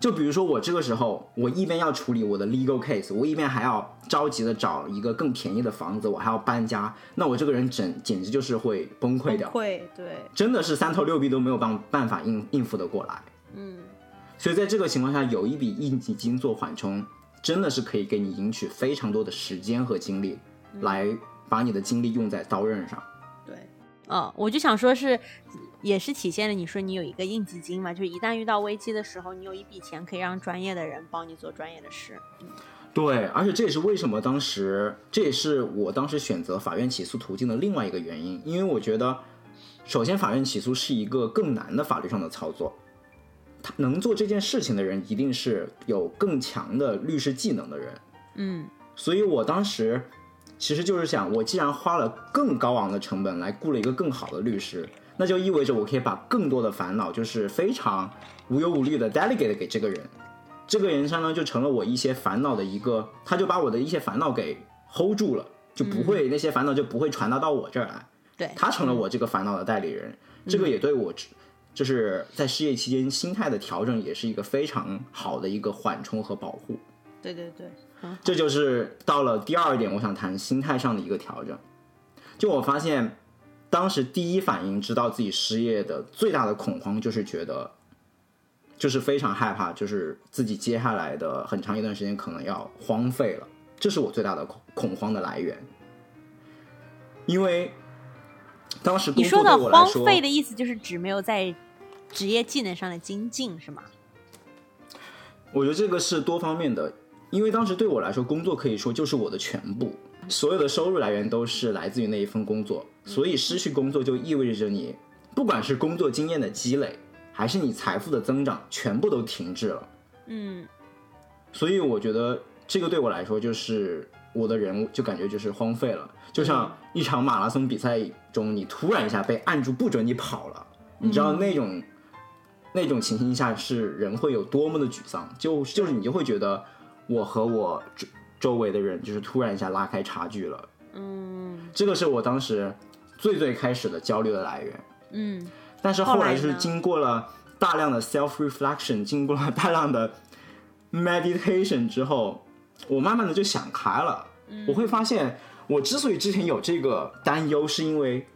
S1: 就比如说我这个时候，我一边要处理我的 legal case，我一边还要着急的找一个更便宜的房子，我还要搬家，那我这个人整简直就是会崩溃掉。
S2: 会，对，
S1: 真的是三头六臂都没有办办法应应付的过来。
S2: 嗯，
S1: 所以在这个情况下，有一笔应急金做缓冲，真的是可以给你赢取非常多的时间和精力，来把你的精力用在刀刃上。
S2: 对，哦，我就想说是，也是体现了你说你有一个应急金嘛，就是一旦遇到危机的时候，你有一笔钱可以让专业的人帮你做专业的事。
S1: 对，而且这也是为什么当时，这也是我当时选择法院起诉途径的另外一个原因，因为我觉得，首先法院起诉是一个更难的法律上的操作，他能做这件事情的人一定是有更强的律师技能的人。
S2: 嗯。
S1: 所以我当时其实就是想，我既然花了更高昂的成本来雇了一个更好的律师，那就意味着我可以把更多的烦恼，就是非常无忧无虑的 delegate 给这个人，这个人相当于就成了我一些烦恼的一个，他就把我的一些烦恼给 hold 住了，就不会、那些烦恼就不会传达到我这儿来，
S2: 对，
S1: 他成了我这个烦恼的代理人，这个也对我就是在失业期间心态的调整，也是一个非常好的一个缓冲和保护。
S2: 对对对，嗯
S1: 这就是到了第二点，我想谈心态上的一个调整。就我发现，当时第一反应知道自己失业的最大的恐慌，就是觉得，就是非常害怕，就是自己接下来的很长一段时间可能要荒废了，这是我最大的恐恐慌的来源。因为当时工作
S2: 你说的荒
S1: 对我来说，
S2: 废的意思就是指没有在职业技能上的精进，是吗？
S1: 我觉得这个是多方面的，因为当时对我来说，工作可以说就是我的全部，所有的收入来源都是来自于那一份工作，所以失去工作就意味着你，不管是工作经验的积累，还是你财富的增长，全部都停滞了。
S2: 嗯。
S1: 所以我觉得这个对我来说，就是我的人就感觉就是荒废了，就像一场马拉松比赛中，你突然一下被按住不准你跑了，你知道那种、那种情形下是人会有多么的沮丧，就就是你就会觉得我和我周周围的人就是突然一下拉开差距了，
S2: 嗯
S1: 这个是我当时最最开始的焦虑的来源。
S2: 嗯
S1: 但是后来就是经过了大量的 self reflection，经过了大量的 meditation 之后，我慢慢的就想开了。我会发现，我之所以之前有这个担忧，是因为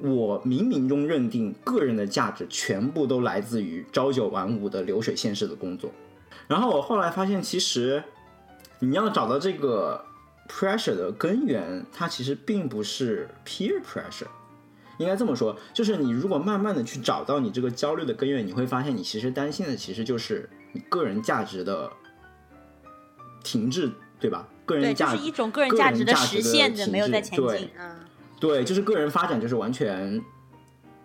S1: 我冥冥中认定个人的价值全部都来自于朝九晚五的流水线式的工作。然后我后来发现，其实你要找到这个 pressure 的根源，它其实并不是 peer pressure。应该这么说，就是你如果慢慢的去找到你这个焦虑的根源，你会发现你其实担心的其实就是你个人价值的停滞，对吧？个，人价
S2: 就是一种个人价值的实现
S1: 停滞
S2: 没有在前
S1: 对
S2: 进，嗯
S1: 对，就是个人发展就是完全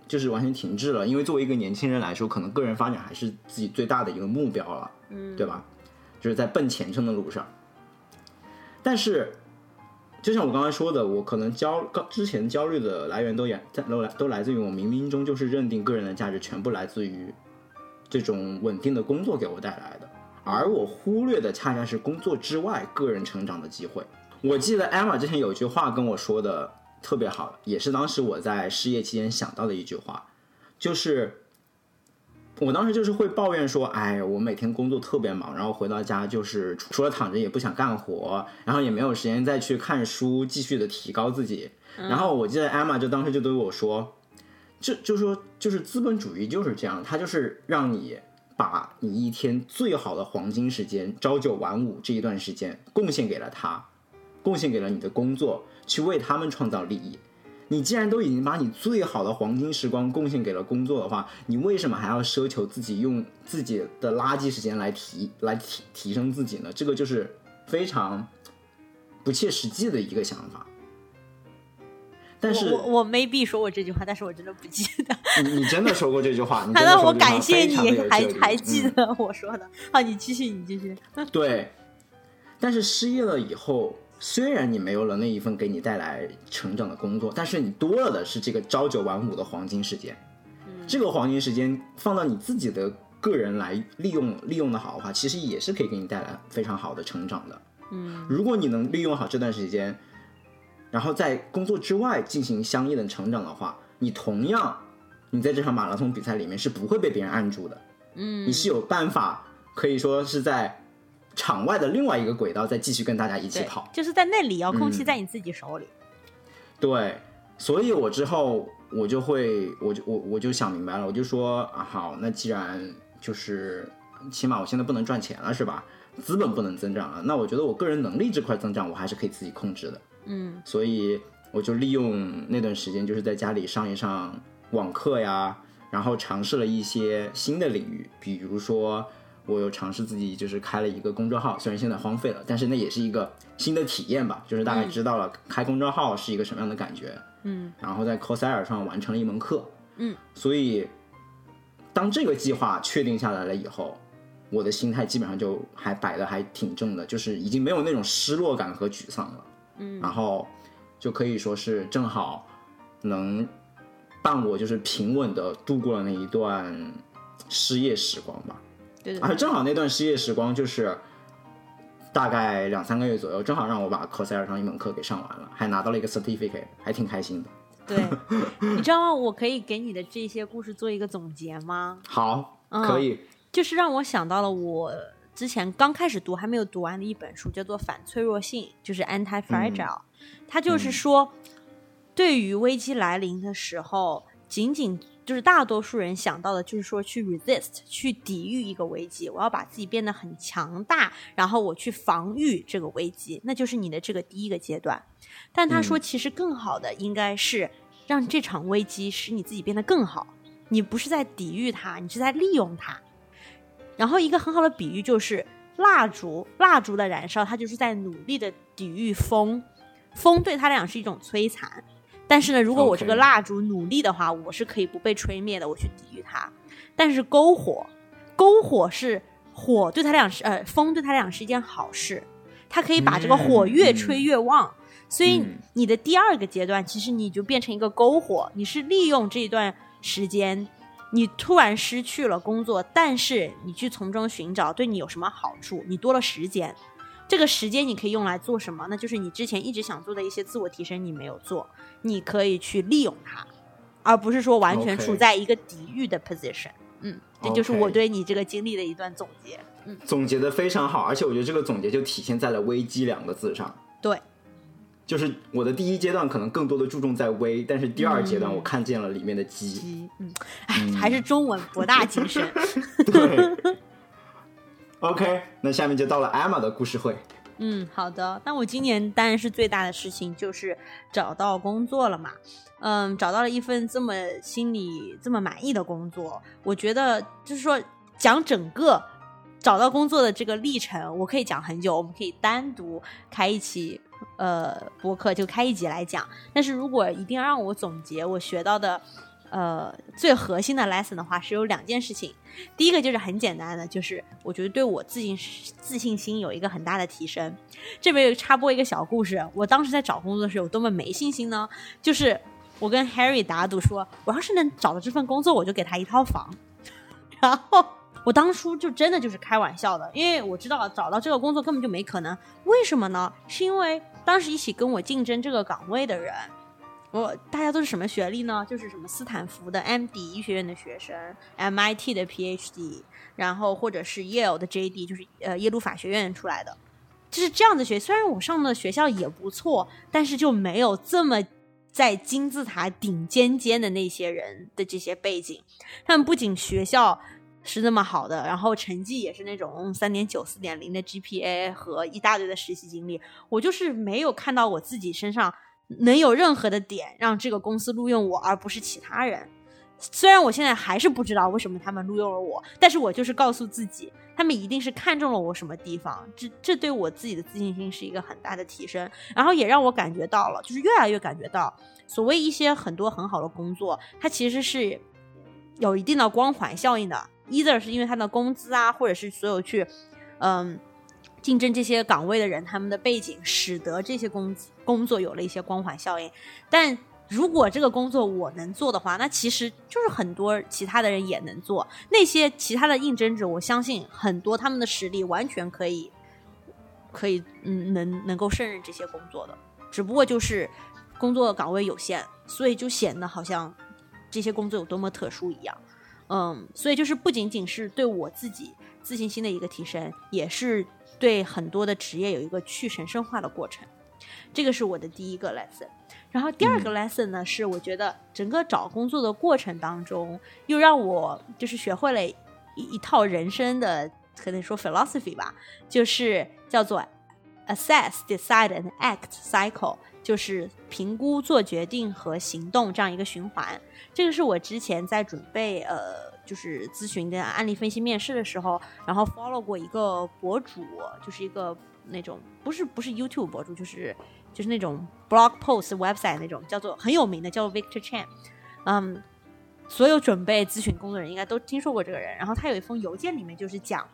S1: 就是完全停滞了，因为作为一个年轻人来说，可能个人发展还是自己最大的一个目标了，
S2: 嗯，
S1: 对吧？就是在奔前程的路上。但是，就像我刚才说的，我可能焦刚之前焦虑的来源都也都来都来自于我冥冥中就是认定个人的价值全部来自于这种稳定的工作给我带来的，而我忽略的恰恰是工作之外个人成长的机会。我记得 Emma 之前有一句话跟我说的特别好，也是当时我在失业期间想到的一句话，就是我当时就是会抱怨说，哎，我每天工作特别忙，然后回到家就是除除了躺着也不想干活，然后也没有时间再去看书，继续的提高自己。然后我记得 Emma 就当时就对我说，就就说就是资本主义就是这样，它就是让你把你一天最好的黄金时间，朝九晚五这一段时间贡献给了他，贡献给了你的工作，去为他们创造利益。你既然都已经把你最好的黄金时光贡献给了工作的话，你为什么还要奢求自己用自己的垃圾时间来提来提提升自己呢？这个就是非常不切实际的一个想法。但是
S2: 我我我 maybe 说过这句话，但是我真的不记得。
S1: 你你真的说过这句话，
S2: 难道 *laughs* 我感谢你还还记
S1: 嗯
S2: 得我说的？好，你继续，你继续。
S1: 对，但是失业了以后，虽然你没有了那一份给你带来成长的工作，但是你多了的是这个朝九晚五的黄金时间。这个黄金时间放到你自己的个人来利用，利用的好的话，其实也是可以给你带来非常好的成长的。
S2: 嗯，
S1: 如果你能利用好这段时间，然后在工作之外进行相应的成长的话，你同样，你在这场马拉松比赛里面是不会被别人按住的。
S2: 嗯
S1: 你是有办法，可以说是在场外的另外一个轨道再继续跟大家一起跑，。
S2: 就是在那里，遥控器
S1: 嗯
S2: 在你自己手里。
S1: 对，所以我之后我就会，我就我我就想明白了，我就说啊，好，那既然就是起码我现在不能赚钱了，是吧？资本不能增长了，那我觉得我个人能力这块增长，我还是可以自己控制的。
S2: 嗯
S1: 所以我就利用那段时间，就是在家里上一上网课呀，然后尝试了一些新的领域，比如说我有尝试自己就是开了一个公众号，虽然现在荒废了，但是那也是一个新的体验吧，就是大概知道了开公众号是一个什么样的感觉，
S2: 嗯
S1: 然后在 Coursera 上完成了一门课，
S2: 嗯，
S1: 所以当这个计划确定下来了以后。我的心态基本上就还摆的还挺正的，就是已经没有那种失落感和沮丧了。
S2: 嗯
S1: 然后就可以说是正好能伴我就是平稳的度过了那一段失业时光吧。
S2: 对对
S1: 而正好那段失业时光就是大概两三个月左右，正好让我把 Coursera 上一门课给上完了，还拿到了一个 certificate，还挺开心的。
S2: 对，你知道吗？我可以给你的这些故事做一个总结吗？
S1: 好，
S2: 嗯
S1: 可以，
S2: 就是让我想到了我之前刚开始读还没有读完的一本书，叫做《反脆弱性》，就是 Anti Fragile、它就是说，对于危机来临的时候，仅仅就是大多数人想到的就是说去 resist，去抵御一个危机，我要把自己变得很强大，然后我去防御这个危机，那就是你的这个第一个阶段。但他说，其实更好的应该是让这场危机使你自己变得更好。你不是在抵御它，你是在利用它。然后一个很好的比喻就是蜡烛，蜡烛的燃烧，它就是在努力的抵御风，风对他来讲是一种摧残。但是呢，如果我这个蜡烛努力的话，我是可以不被吹灭的，我去抵御它。但是篝火，篝火是火对他俩是呃风对他俩是一件好事，它可以把这个火越吹越旺。所以
S1: 嗯
S2: 你的第二个阶段，其实你就变成一个篝火，你是利用这一段时间，你突然失去了工作，但是你去从中寻找对你有什么好处，你多了时间。这个时间你可以用来做什么？那就是你之前一直想做的一些自我提升，你没有做，你可以去利用它，而不是说完全处在一个抵御的 position。嗯，这就是我对你这个经历的一段总结。嗯，
S1: 总结的非常好，而且我觉得这个总结就体现在了“危机”两个字上。
S2: 对，
S1: 就是我的第一阶段可能更多的注重在危，但是第二阶段我看见了里面的机。
S2: 鸡，嗯，哎，还是中文博大精深。*laughs*
S1: 对。OK，那下面就到了 Emma 的故事会。
S2: 嗯，好的。那我今年当然是最大的事情就是找到工作了嘛。嗯，找到了一份这么心里这么满意的工作，我觉得就是说讲整个找到工作的这个历程，我可以讲很久，我们可以单独开一期呃播客，就开一集来讲。但是如果一定要让我总结我学到的呃最核心的 lesson 的话，是有两件事情。第一个就是很简单的，就是我觉得对我自信自信心有一个很大的提升。这边插播一个小故事，我当时在找工作的时候有多么没信心呢？就是我跟 Harry 打赌说，我要是能找到这份工作，我就给他一套房。*laughs* 然后我当初就真的就是开玩笑的，因为我知道找到这个工作根本就没可能。为什么呢？是因为当时一起跟我竞争这个岗位的人，我大家都是什么学历呢？就是什么斯坦福的 MD 医学院的学生，MIT 的 PhD，然后或者是 Yale 的 JD，就是呃耶鲁法学院出来的，就是这样的学。虽然我上的学校也不错，但是就没有这么在金字塔顶尖尖的那些人的这些背景。他们不仅学校是那么好的，然后成绩也是那种三点九、四点零的 GPA 和一大堆的实习经历，我就是没有看到我自己身上能有任何的点让这个公司录用我，而不是其他人。虽然我现在还是不知道为什么他们录用了我，但是我就是告诉自己，他们一定是看中了我什么地方，这这对我自己的自信心是一个很大的提升，然后也让我感觉到了，就是越来越感觉到，所谓一些很多很好的工作，它其实是有一定的光环效应的，either 是因为他的工资啊，或者是所有去，嗯。竞争这些岗位的人，他们的背景使得这些工资工作有了一些光环效应。但如果这个工作我能做的话，那其实就是很多其他的人也能做。那些其他的应征者，我相信很多他们的实力完全可以，可以嗯能能够胜任这些工作的。只不过就是工作岗位有限，所以就显得好像这些工作有多么特殊一样。嗯，所以就是不仅仅是对我自己自信心的一个提升，也是对很多的职业有一个去神圣化的过程。这个是我的第一个 lesson。然后第二个 lesson 呢，是我觉得整个找工作的过程当中，又让我就是学会了一一套人生的可能说 philosophy 吧，就是叫做 assess, decide and act cycle，就是评估、做决定和行动这样一个循环。这个是我之前在准备呃，就是咨询跟案例分析面试的时候，然后 follow 过一个博主，就是一个那种不是不是 YouTube 博主，就是就是那种 blog post website 那种，叫做很有名的，叫做 Victor Chan。嗯，所有准备咨询工作人应该都听说过这个人。然后他有一封邮件里面就是讲，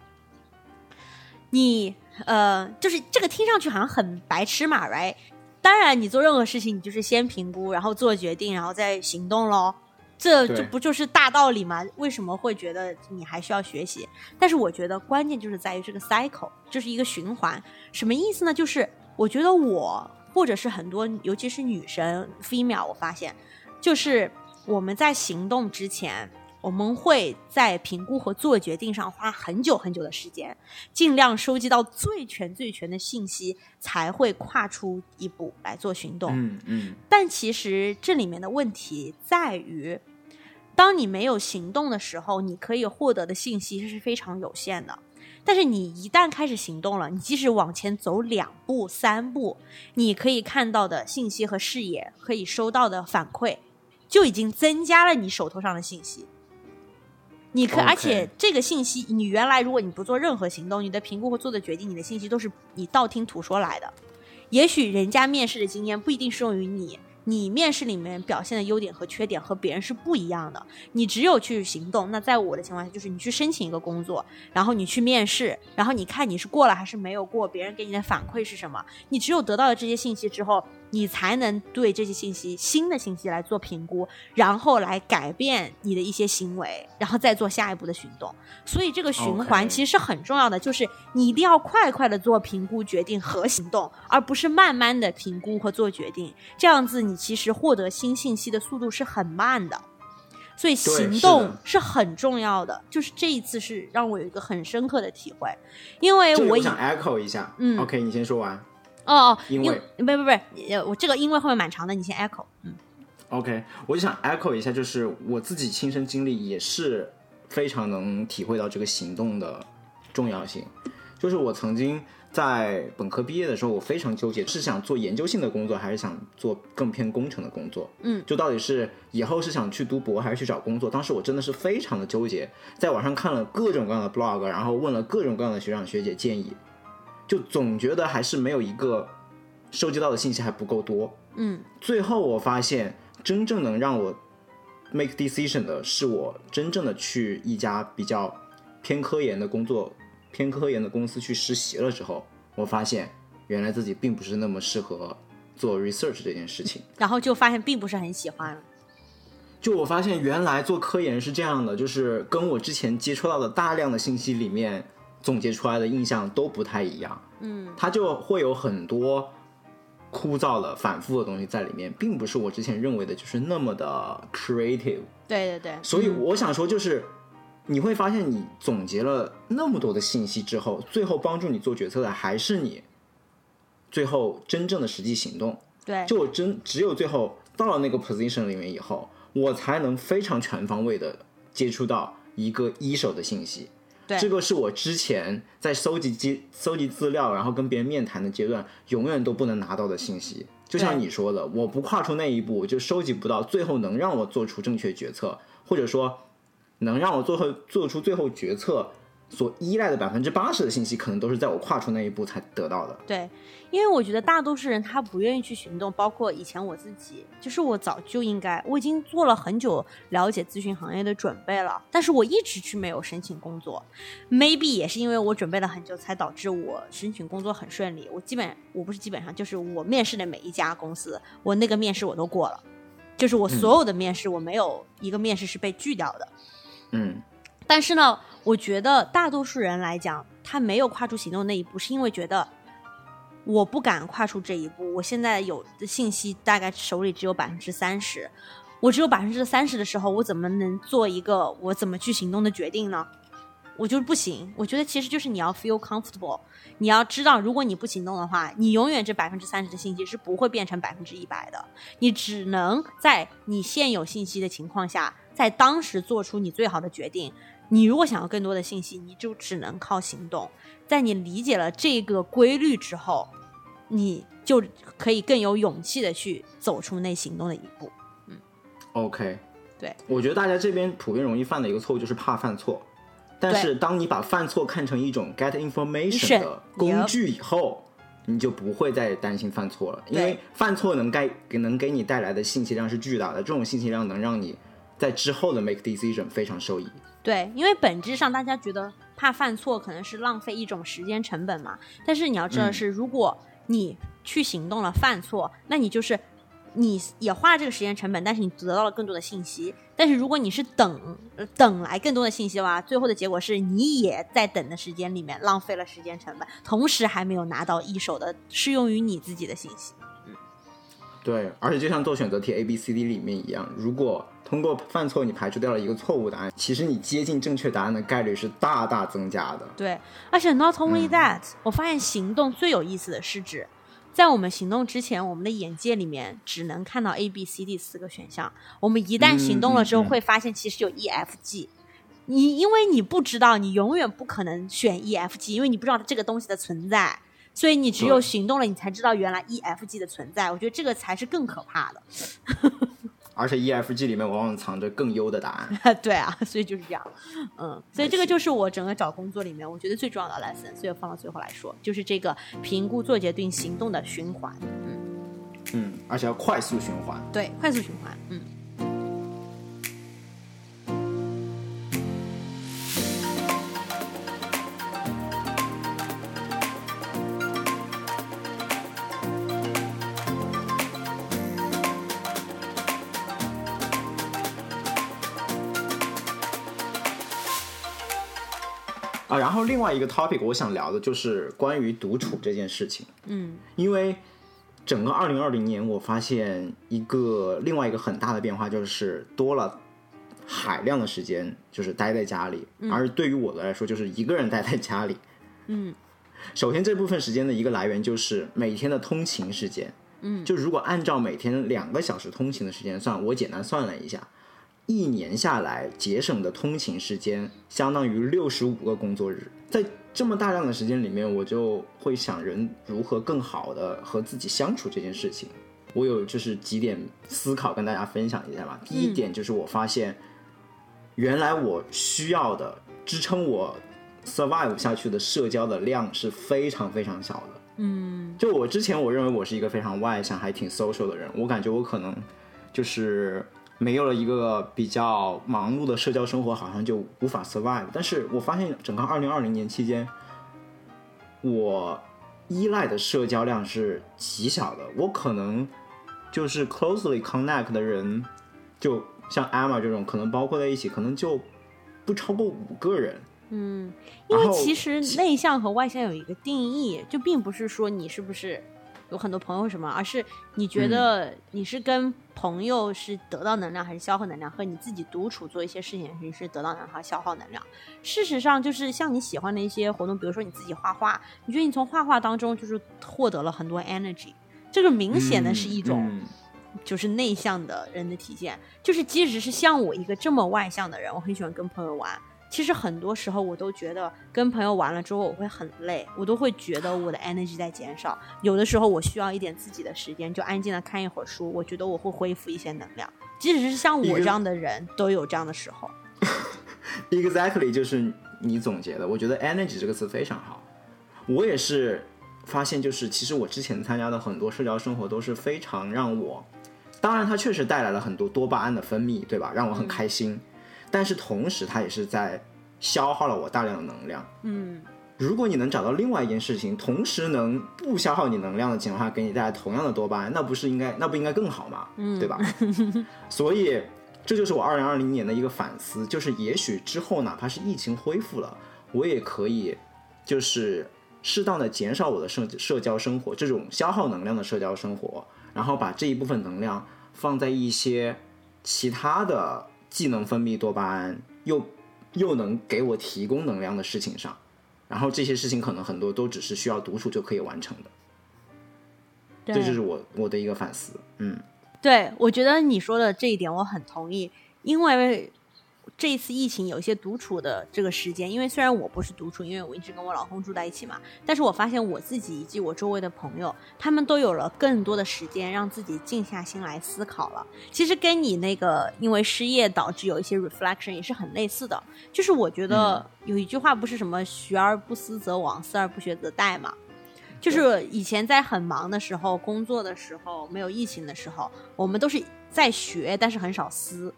S2: 你呃，就是这个听上去好像很白痴嘛，right？当然，你做任何事情，你就是先评估，然后做决定，然后再行动喽。这
S1: 对
S2: 这不就是大道理吗？为什么会觉得你还需要学习？但是我觉得关键就是在于这个 cycle，就是一个循环。什么意思呢？就是我觉得我或者是很多，尤其是女生 female，我发现就是我们在行动之前，我们会在评估和做决定上花很久很久的时间，尽量收集到最全最全的信息，才会跨出一步来做行动。
S1: 嗯嗯，
S2: 但其实这里面的问题在于，当你没有行动的时候，你可以获得的信息是非常有限的。但是你一旦开始行动了，你即使往前走两步、三步，你可以看到的信息和视野，可以收到的反馈，就已经增加了你手头上的信息。你可而且这个信息，你原来如果你不做任何行动，你的评估和做的决定，你的信息都是你道听途说来的。也许人家面试的经验不一定适用于你，你面试里面表现的优点和缺点和别人是不一样的。你只有去行动。那在我的情况下，就是你去申请一个工作，然后你去面试，然后你看你是过了还是没有过，别人给你的反馈是什么。你只有得到了这些信息之后，你才能对这些信息新的信息来做评估，然后来改变你的一些行为，然后再做下一步的行动。所以这个循环其实是很重要的，就是你一定要快快的做评估、决定和行动，而不是慢慢的评估和做决定。这样子你其实获得新信息的速度是很慢的。所以行动是很重要的，就是这一次是让我有一个很深刻的体会，因为我
S1: 想 echo 一下。
S2: 嗯
S1: ，OK，你先说完。
S2: 哦哦，因
S1: 因为
S2: 不不不，呃我这个因为后面蛮长的，你先 echo，嗯
S1: OK，我就想 echo 一下，就是我自己亲身经历也是非常能体会到这个行动的重要性。就是我曾经在本科毕业的时候，我非常纠结，是想做研究性的工作，还是想做更偏工程的工作？
S2: 嗯，
S1: 就到底是以后是想去读博还是去找工作？当时我真的是非常的纠结，在网上看了各种各样的 blog，然后问了各种各样的学长学姐建议，就总觉得还是没有一个收集到的信息还不够多。
S2: 嗯
S1: 最后我发现，真正能让我 make decision 的是我真正的去一家比较偏科研的工作、偏科研的公司去实习了之后，我发现原来自己并不是那么适合做 research 这件事情。
S2: 然后就发现并不是很喜欢，
S1: 就我发现原来做科研是这样的，就是跟我之前接触到的大量的信息里面总结出来的印象都不太一样。
S2: 嗯
S1: 它就会有很多枯燥的、反复的东西在里面，并不是我之前认为的，就是那么的 creative。
S2: 对对对，
S1: 所以
S2: 嗯
S1: 我想说，就是你会发现，你总结了那么多的信息之后，最后帮助你做决策的还是你最后真正的实际行动。
S2: 对
S1: 就我真只有最后到了那个 position 里面以后，我才能非常全方位的接触到一个一手的信息。
S2: 对
S1: 这个是我之前在搜集资搜集资料，然后跟别人面谈的阶段，永远都不能拿到的信息。就像你说的，我不跨出那一步，就收集不到最后能让我做出正确决策，或者说能让我做后做出最后决策所依赖的百分之八十的信息，可能都是在我跨出那一步才得到的。
S2: 对，因为我觉得大多数人他不愿意去行动，包括以前我自己，就是我早就应该，我已经做了很久了解咨询行业的准备了，但是我一直去没有申请工作，maybe 也是因为我准备了很久，才导致我申请工作很顺利。我基本我不是基本上，就是我面试的每一家公司，我那个面试我都过了，就是我所有的面试我没有一个面试是被拒掉的。
S1: 嗯，
S2: 但是呢，我觉得大多数人来讲，他没有跨出行动那一步，是因为觉得我不敢跨出这一步。我现在有的信息大概手里只有百分之三十，我只有百分之三十的时候，我怎么能做一个我怎么去行动的决定呢？我就是不行。我觉得其实就是你要 feel comfortable，你要知道，如果你不行动的话，你永远这百分之三十的信息是不会变成百分之一百的。你只能在你现有信息的情况下，在当时做出你最好的决定。你如果想要更多的信息，你就只能靠行动。在你理解了这个规律之后，你就可以更有勇气的去走出那行动的一步。嗯。
S1: OK，
S2: 对，
S1: 我觉得大家这边普遍容易犯的一个错误就是怕犯错，但是当你把犯错看成一种 get information 的工具以后，你就不会再担心犯错了，因为犯错能该能给你带来的信息量是巨大的，这种信息量能让你在之后的 make decision 非常受益。
S2: 对，因为本质上大家觉得怕犯错可能是浪费一种时间成本嘛，但是你要知道的是，如果你去行动了，犯错，那你就是你也花了这个时间成本，但是你得到了更多的信息。但是如果你是等等来更多的信息的话，最后的结果是你也在等的时间里面浪费了时间成本，同时还没有拿到一手的适用于你自己的信息。
S1: 对，而且就像做选择题 A B C D 里面一样，如果通过犯错你排除掉了一个错误答案，其实你接近正确答案的概率是大大增加的。
S2: 对，而且 not only that，、我发现行动最有意思的是指，在我们行动之前，我们的眼界里面只能看到 A B C D 四个选项。我们一旦行动了之后，会发现其实有 E F G。你因为你不知道，你永远不可能选 E F G，因为你不知道这个东西的存在，所以你只有行动了，你才知道原来 E F G 的存在。我觉得这个才是更可怕的。
S1: 而且 E F G 里面往往藏着更优的答案。*laughs*
S2: 对啊，所以就是这样，嗯，所以这个就是我整个找工作里面我觉得最重要的 lesson，所以我放到最后来说，就是这个评估、做决定、行动的循环，嗯，
S1: 嗯，而且要快速循环。
S2: 对，快速循环，嗯。
S1: 啊，然后另外一个 topic 我想聊的就是关于独处这件事情。
S2: 嗯
S1: 因为整个二零二零年，我发现一个另外一个很大的变化，就是多了海量的时间，就是待在家里。而对于我的来说，就是一个人待在家里。
S2: 嗯
S1: 首先，这部分时间的一个来源就是每天的通勤时间。
S2: 嗯
S1: 就如果按照每天两个小时通勤的时间算，我简单算了一下，一年下来节省的通勤时间相当于六十五个工作日。在这么大量的时间里面，我就会想人如何更好的和自己相处这件事情。我有就是几点思考跟大家分享一下吧。第一点就是我发现，原来我需要的支撑我 survive 下去的社交的量是非常非常小的。
S2: 嗯
S1: 就我之前我认为我是一个非常外向还挺 social 的人，我感觉我可能就是没有了一个比较忙碌的社交生活，好像就无法 survive。但是我发现整个二零二零年期间，我依赖的社交量是极小的，我可能就是 closely connect 的人，就像 Emma 这种，可能包括在一起，可能就不超过五个人。
S2: 嗯，因为其实内向和外向有一个定义，就并不是说你是不是有很多朋友什么，而是你觉得你是跟朋友是得到能量还是消耗能量，和你自己独处做一些事情你是得到能量还是消耗能量。事实上，就是像你喜欢的一些活动，比如说你自己画画，你觉得你从画画当中就是获得了很多 energy，这个明显的是一种。
S1: 嗯
S2: 就是内向的人的体现，就是即使是像我一个这么外向的人，我很喜欢跟朋友玩。其实很多时候我都觉得跟朋友玩了之后我会很累，我都会觉得我的 energy 在减少。有的时候我需要一点自己的时间，就安静的看一会儿书，我觉得我会恢复一些能量。即使是像我这样的人，都有这样的时候。*laughs*
S1: Exactly，就是你总结的。我觉得 energy 这个词非常好。我也是发现，就是其实我之前参加的很多社交生活都是非常让我，当然它确实带来了很多多巴胺的分泌，对吧？让我很开心。但是同时，它也是在消耗了我大量的能量。
S2: 嗯
S1: 如果你能找到另外一件事情，同时能不消耗你能量的情况下，给你带来同样的多巴胺，那不是应该那不应该更好吗？
S2: 嗯
S1: 对吧？*laughs* 所以这就是我二零二零年的一个反思，就是也许之后哪怕是疫情恢复了，我也可以就是适当的减少我的社社交生活，这种消耗能量的社交生活，然后把这一部分能量放在一些其他的既能分泌多巴胺又又能给我提供能量的事情上。然后这些事情可能很多都只是需要独处就可以完成的，
S2: 对
S1: 这就是我我的一个反思。嗯，
S2: 对，我觉得你说的这一点我很同意，因为这一次疫情有一些独处的这个时间，因为虽然我不是独处，因为我一直跟我老公住在一起嘛，但是我发现我自己以及我周围的朋友，他们都有了更多的时间让自己静下心来思考了。其实跟你那个因为失业导致有一些 reflection 也是很类似的，就是我觉得有一句话不是什么“学而不思则罔，思而不学则殆”嘛。就是以前在很忙的时候、工作的时候、没有疫情的时候，我们都是在学，但是很少思，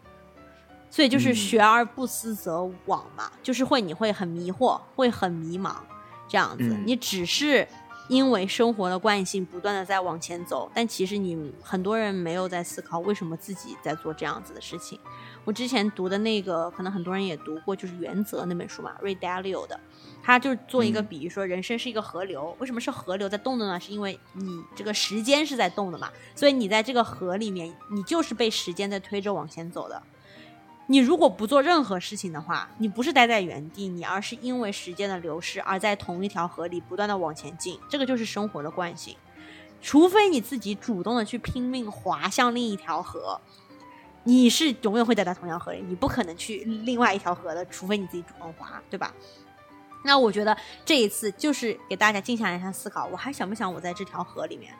S2: 所以就是
S1: 嗯
S2: 学而不思则罔嘛，就是会你会很迷惑，会很迷茫，这样子，
S1: 嗯
S2: 你只是因为生活的惯性不断的在往前走，但其实你很多人没有在思考为什么自己在做这样子的事情。我之前读的那个，可能很多人也读过，就是《原则》那本书嘛，Ray Dalio 的，他就是做一个比喻，说人生是一个河流，为什么是河流在动的呢？是因为你这个时间是在动的嘛，所以你在这个河里面，你就是被时间在推着往前走的。你如果不做任何事情的话，你不是待在原地，你而是因为时间的流逝而在同一条河里不断的往前进，这个就是生活的惯性。除非你自己主动的去拼命划向另一条河，你是永远会待在同一条河里，你不可能去另外一条河的，除非你自己主动划，对吧？那我觉得这一次就是给大家静下来一下思考，我还想不想我在这条河里面？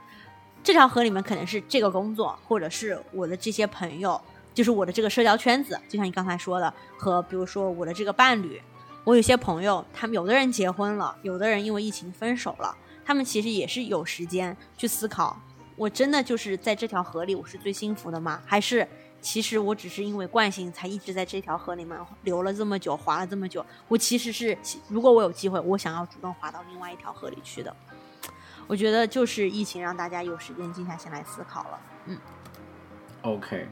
S2: 这条河里面可能是这个工作，或者是我的这些朋友。就是我的这个社交圈子，就像你刚才说的，和比如说我的这个伴侣，我有些朋友，他们有的人结婚了，有的人因为疫情分手了，他们其实也是有时间去思考，我真的就是在这条河里，我是最幸福的吗？还是其实我只是因为惯性才一直在这条河里面流了这么久，滑了这么久？我其实是，如果我有机会，我想要主动滑到另外一条河里去的。我觉得就是疫情让大家有时间静下心来思考了。嗯
S1: ，OK。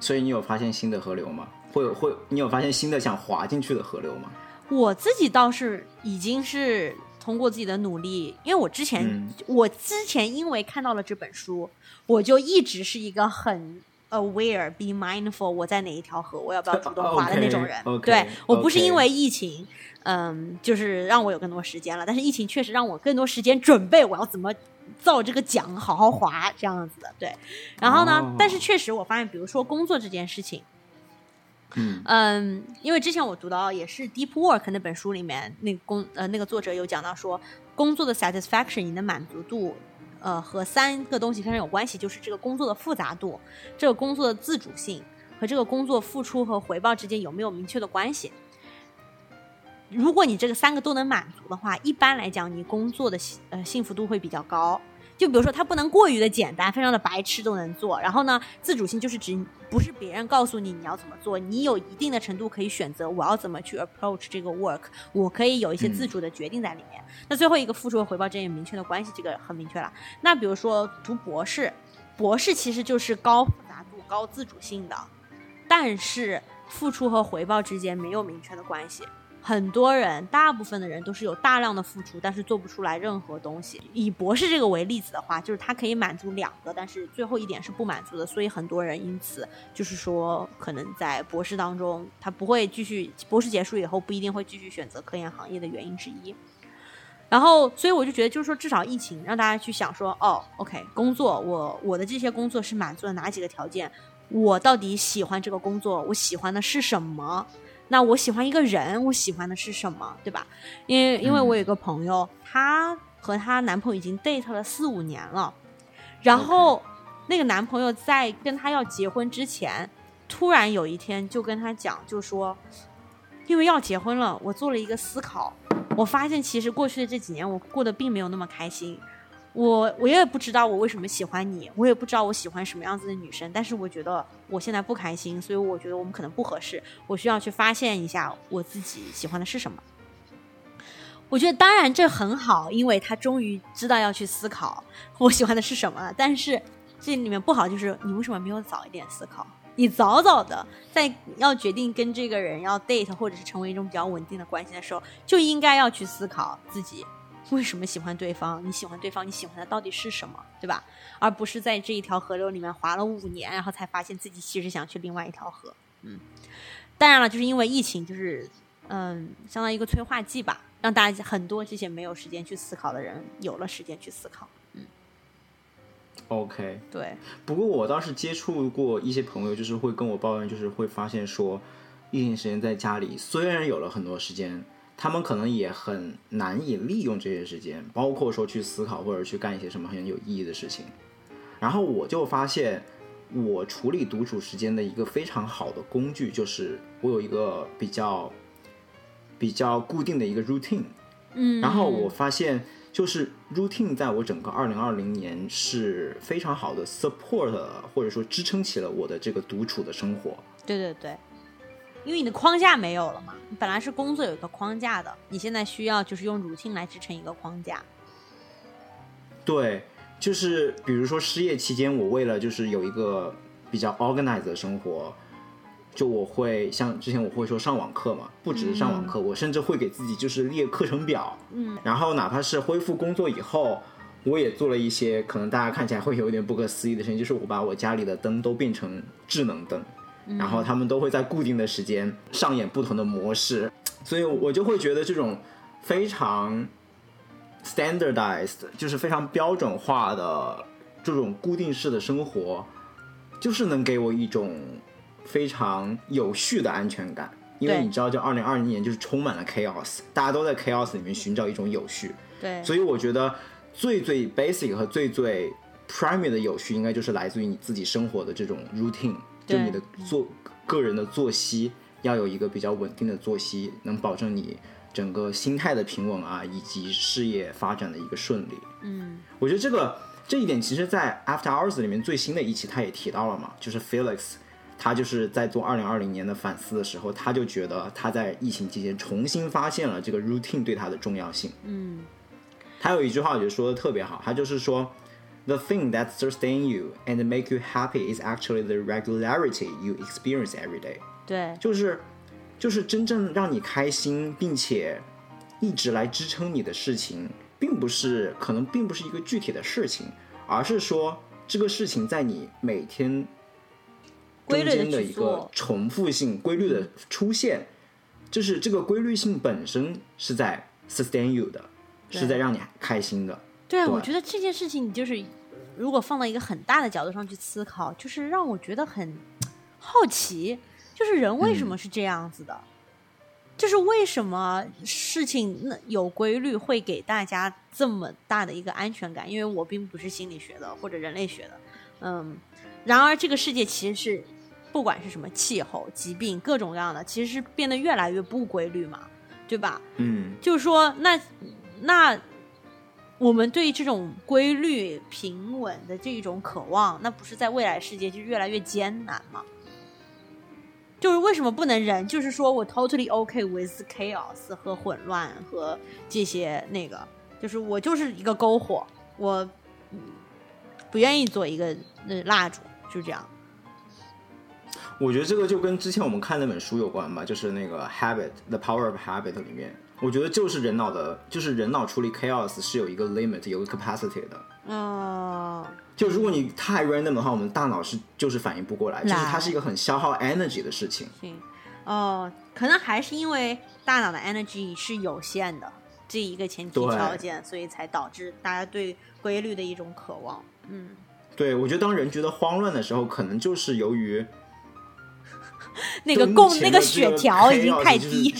S1: 所以你有发现新的河流吗？会有会，你有发现新的想滑进去的河流吗？
S2: 我自己倒是已经是通过自己的努力，因为我之前我之前因为看到了这本书，我就一直是一个很 aware be mindful 我在哪一条河，我要不要主动 *laughs* 滑的那种人。对我不是因为疫情，嗯，就是让我有更多时间了，但是疫情确实让我更多时间准备我要怎么。造这个桨，好好划这样子的，对。然后呢，但是确实我发现，比如说工作这件事情，
S1: 嗯
S2: 嗯，因为之前我读到也是《Deep Work》那本书里面，那工呃那个作者有讲到说，工作的 satisfaction 你的满足度，呃和三个东西非常有关系，就是这个工作的复杂度，这个工作的自主性和这个工作付出和回报之间有没有明确的关系。如果你这个三个都能满足的话，一般来讲，你工作的幸呃幸福度会比较高。就比如说，它不能过于的简单，非常的白痴都能做。然后呢，自主性就是指不是别人告诉你你要怎么做，你有一定的程度可以选择我要怎么去 approach 这个 work，我可以有一些自主的决定在里面。那最后一个付出和回报之间有明确的关系，这个很明确了。那比如说读博士，博士其实就是高复杂度、高自主性的，但是付出和回报之间没有明确的关系。很多人，大部分的人都是有大量的付出，但是做不出来任何东西。以博士这个为例子的话，就是他可以满足两个，但是最后一点是不满足的，所以很多人因此就是说，可能在博士当中，他不会继续，博士结束以后不一定会继续选择科研行业的原因之一。然后，所以我就觉得，就是说，至少疫情让大家去想说，哦，OK，工作，我我的这些工作是满足了哪几个条件？我到底喜欢这个工作？我喜欢的是什么？那我喜欢一个人，我喜欢的是什么，对吧？因为因为我有个朋友，她和她男朋友已经 date 了四五年了，然后那个男朋友在跟她要结婚之前，突然有一天就跟她讲，就说，因为要结婚了，我做了一个思考，我发现其实过去的这几年我过得并没有那么开心。我我也不知道我为什么喜欢你，我也不知道我喜欢什么样子的女生，但是我觉得我现在不开心，所以我觉得我们可能不合适，我需要去发现一下我自己喜欢的是什么。我觉得当然这很好，因为他终于知道要去思考我喜欢的是什么了。但是这里面不好就是你为什么没有早一点思考？你早早的在要决定跟这个人要 date 或者是成为一种比较稳定的关系的时候，就应该要去思考自己。为什么喜欢对方？你喜欢对方，你喜欢的到底是什么，对吧？而不是在这一条河流里面划了五年，然后才发现自己其实想去另外一条河。嗯，当然了，就是因为疫情，就是嗯，相当于一个催化剂吧，让大家很多这些没有时间去思考的人有了时间去思考。嗯
S1: ，OK，
S2: 对。
S1: 不过我倒是接触过一些朋友，就是会跟我抱怨，就是会发现说，疫情时间在家里虽然有了很多时间。他们可能也很难以利用这些时间，包括说去思考或者去干一些什么很有意义的事情。然后我就发现，我处理独处时间的一个非常好的工具，就是我有一个比较比较固定的一个 routine。
S2: 嗯。
S1: 然后我发现，就是 routine 在我整个二零二零年是非常好的 support，或者说支撑起了我的这个独处的生活。
S2: 对对对。因为你的框架没有了嘛，你本来是工作有一个框架的，你现在需要就是用 routine 来支撑一个框架。
S1: 对，就是比如说失业期间，我为了就是有一个比较 organized 的生活，就我会像之前我会说上网课嘛，不只是上网课，我甚至会给自己就是列课程表，嗯，然后哪怕是恢复工作以后，我也做了一些可能大家看起来会有一点不可思议的事情，就是我把我家里的灯都变成智能灯，然后他们都会在固定的时间上演不同的模式，所以我就会觉得这种非常 standardized，就是非常标准化的这种固定式的生活，就是能给我一种非常有序的安全感。因为你知道，这二零二零年就是充满了 chaos，大家都在 chaos 里面寻找一种有序。
S2: 对，
S1: 所以我觉得最最 basic 和最最 primary 的有序，应该就是来自于你自己生活的这种 routine，就你的作个人的作息要有一个比较稳定的作息，能保证你整个心态的平稳啊，以及事业发展的一个顺利。
S2: 嗯，
S1: 我觉得这个这一点，其实，在 After Hours 里面最新的一期他也提到了嘛，就是 Felix。他就是在做二零二零年的反思的时候，他就觉得他在疫情期间重新发现了这个 routine 对他的重要性。
S2: 嗯，
S1: 他有一句话我觉得说的特别好，他就是说，The thing that sustain you and make you happy is actually the regularity you experience every day。
S2: 对，
S1: 就是就是真正让你开心，并且一直来支撑你的事情，并不是可能并不是一个具体的事情，而是说这个事情在你每天中间的一个重复性、规律的出现，就是这个规律性本身是在 sustain you 的，是在让你开心的。
S2: 对啊，
S1: 对。
S2: 我觉得这件事情，你就是如果放到一个很大的角度上去思考，就是让我觉得很 *tsk* 好奇，就是人为什么是这样子的？就是为什么事情那有规律会给大家这么大的一个安全感？因为我并不是心理学的或者人类学的，嗯，然而这个世界其实是不管是什么气候、疾病各种各样的，其实是变得越来越不规律嘛，对吧？
S1: 嗯，
S2: 就是说，那那我们对这种规律、平稳的这一种渴望，那不是在未来世界就越来越艰难吗？就是为什么不能忍？就是说我 totally OK with chaos 和混乱和这些那个，就是我就是一个篝火，我不愿意做一个那蜡烛，就这样。
S1: 我觉得这个就跟之前我们看那本书有关吧，就是那个《Habit》《The Power of Habit》里面，我觉得就是人脑的，就是人脑处理 chaos 是有一个 limit，有个 capacity 的。
S2: 嗯、
S1: 就如果你太 random 的话，我们大脑是就是反应不过来，就是它是一个很消耗 energy 的事情。
S2: 行，哦，可能还是因为大脑的 energy 是有限的这一个前提条件，所以才导致大家对规律的一种渴望。嗯，
S1: 对，我觉得当人觉得慌乱的时候，可能就是由于 *laughs*
S2: 那个供那个血条已经太
S1: 就是
S2: 低。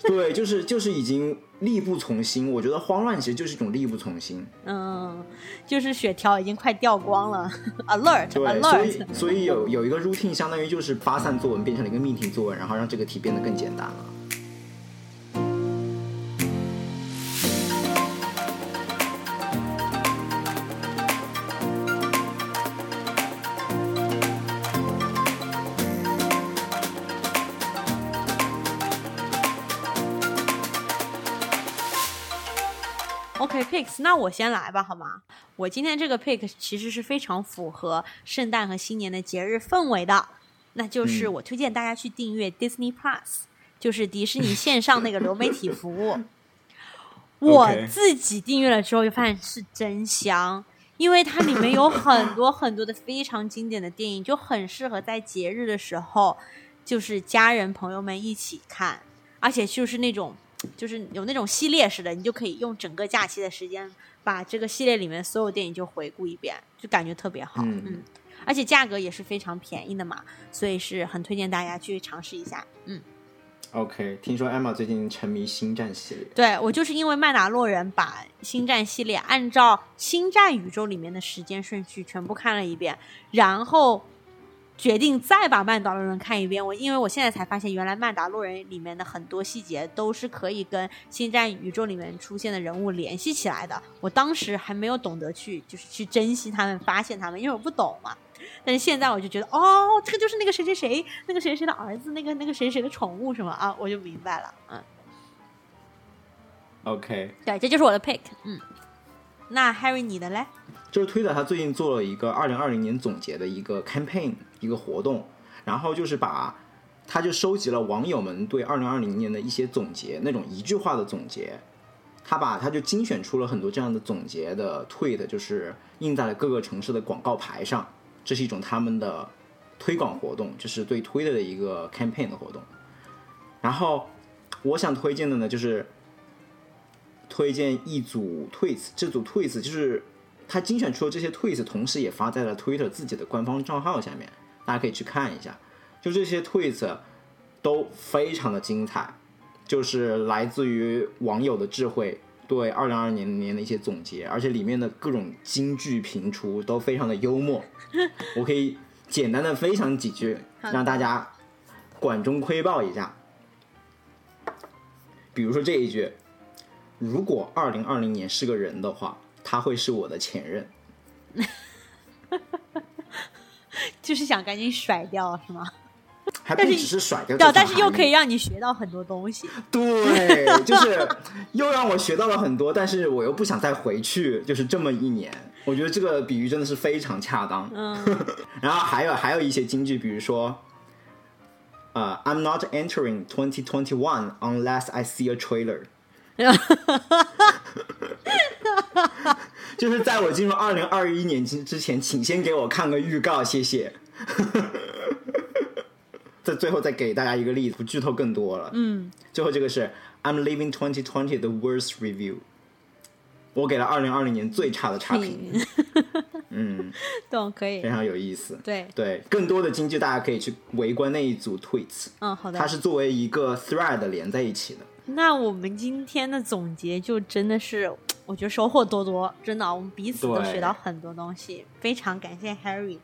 S2: *laughs*
S1: 对，就是就是已经力不从心。我觉得慌乱其实就是一种力不从心。
S2: 嗯，就是血条已经快掉光了，alert
S1: 对，所
S2: alert
S1: 以。所以有有一个 routine，相当于就是发散作文变成了一个命题作文，然后让这个题变得更简单了。
S2: picks，那我先来吧，好吗？我今天这个 pick 其实是非常符合圣诞和新年的节日氛围的，那就是
S1: 嗯
S2: 我推荐大家去订阅 Disney Plus，就是迪士尼线上那个流媒体服务。*laughs* 我自己订阅了之后就发现是真香，因为它里面有很多很多的非常经典的电影，就很适合在节日的时候，就是家人朋友们一起看，而且就是那种。就是有那种系列式的，你就可以用整个假期的时间把这个系列里面所有电影就回顾一遍，就感觉特别好。
S1: 嗯
S2: 嗯，而且价格也是非常便宜的嘛，所以是很推荐大家去尝试一下。嗯
S1: ，OK，听说 Emma 最近沉迷星战系列。
S2: 对我就是因为曼达洛人把星战系列按照星战宇宙里面的时间顺序全部看了一遍，然后决定再把曼达洛人看一遍。我因为我现在才发现，原来曼达洛人里面的很多细节都是可以跟星战宇宙里面出现的人物联系起来的。我当时还没有懂得去就是去珍惜他们、发现他们，因为我不懂嘛。*laughs* 但是现在我就觉得，哦，这个就是那个谁谁谁，那个谁谁的儿子，那个那个谁谁的宠物什么啊，我就明白了。嗯
S1: ，OK，
S2: 对，这就是我的 pick。嗯那 Harry 你的嘞？
S1: 就是推特他最近做了一个二零二零年总结的一个 campaign 一个活动，然后就是把他就收集了网友们对二零二零年的一些总结，那种一句话的总结，他把他就精选出了很多这样的总结的 tweet，就是印在了各个城市的广告牌上，这是一种他们的推广活动，就是对推特的一个 campaign 的活动。然后我想推荐的呢，就是推荐一组 tweets，这组 tweets 就是他精选出了这些 tweets，同时也发在了 Twitter 自己的官方账号下面，大家可以去看一下。就这些 tweets 都非常的精彩，就是来自于网友的智慧对二零二零年的一些总结，而且里面的各种金句频出都非常的幽默。我可以简单的分享几句，让大家管中窥豹一下。比如说这一句：“如果二零二零年是个人的话，他会是我的前任。*laughs* ”
S2: 就是想赶紧甩掉，是吗？
S1: 还不只是甩掉，
S2: 但是又可以让你学到很多东西。
S1: 对，*laughs* 就是又让我学到了很多，但是我又不想再回去，就是这么一年。我觉得这个比喻真的是非常恰当。
S2: 嗯，*laughs*
S1: 然后还有还有一些金句，比如说，呃，I'm not entering twenty twenty one unless I see a trailer。*laughs* 就是在我进入二零二一年之之前，请先给我看个预告，谢谢。*laughs* 在最后再给大家一个例子，不剧透更多了。
S2: 嗯，
S1: 最后这个是 I'm leaving twenty twenty the worst review。我给了二零二零年最差的差评。*laughs* 嗯，
S2: 懂，可以，
S1: 非常有意思。
S2: 对
S1: 对，更多的京剧大家可以去围观那一组 tweets。
S2: 嗯，好的。
S1: 它是作为一个 thread 连在一起的。
S2: 那我们今天的总结就真的是，*tsk* 我觉得收获多多，真的，我们彼此都学到很多东西，非常感谢 Harry，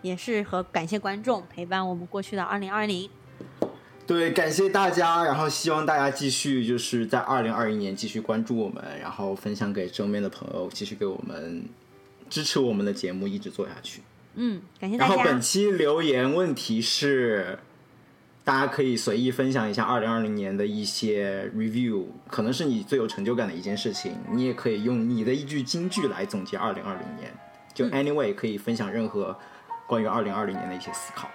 S2: 也是和感谢观众陪伴我们过去的二零二零。
S1: 对，感谢大家，然后希望大家继续就是在二零二一年继续关注我们，然后分享给周边的朋友，继续给我们支持我们的节目一直做下去。
S2: 嗯，感谢大家。
S1: 然后本期留言问题是。大家可以随意分享一下二零二零年的一些 review，可能是你最有成就感的一件事情。你也可以用你的一句金句来总结二零二零年。就 anyway 可以分享任何关于二零二零年的一些思考。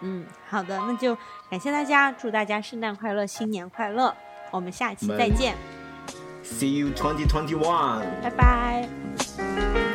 S2: 嗯，好的，那就感谢大家，祝大家圣诞快乐，新年快乐，我们下期再见。
S1: See you twenty twenty one。
S2: 拜拜。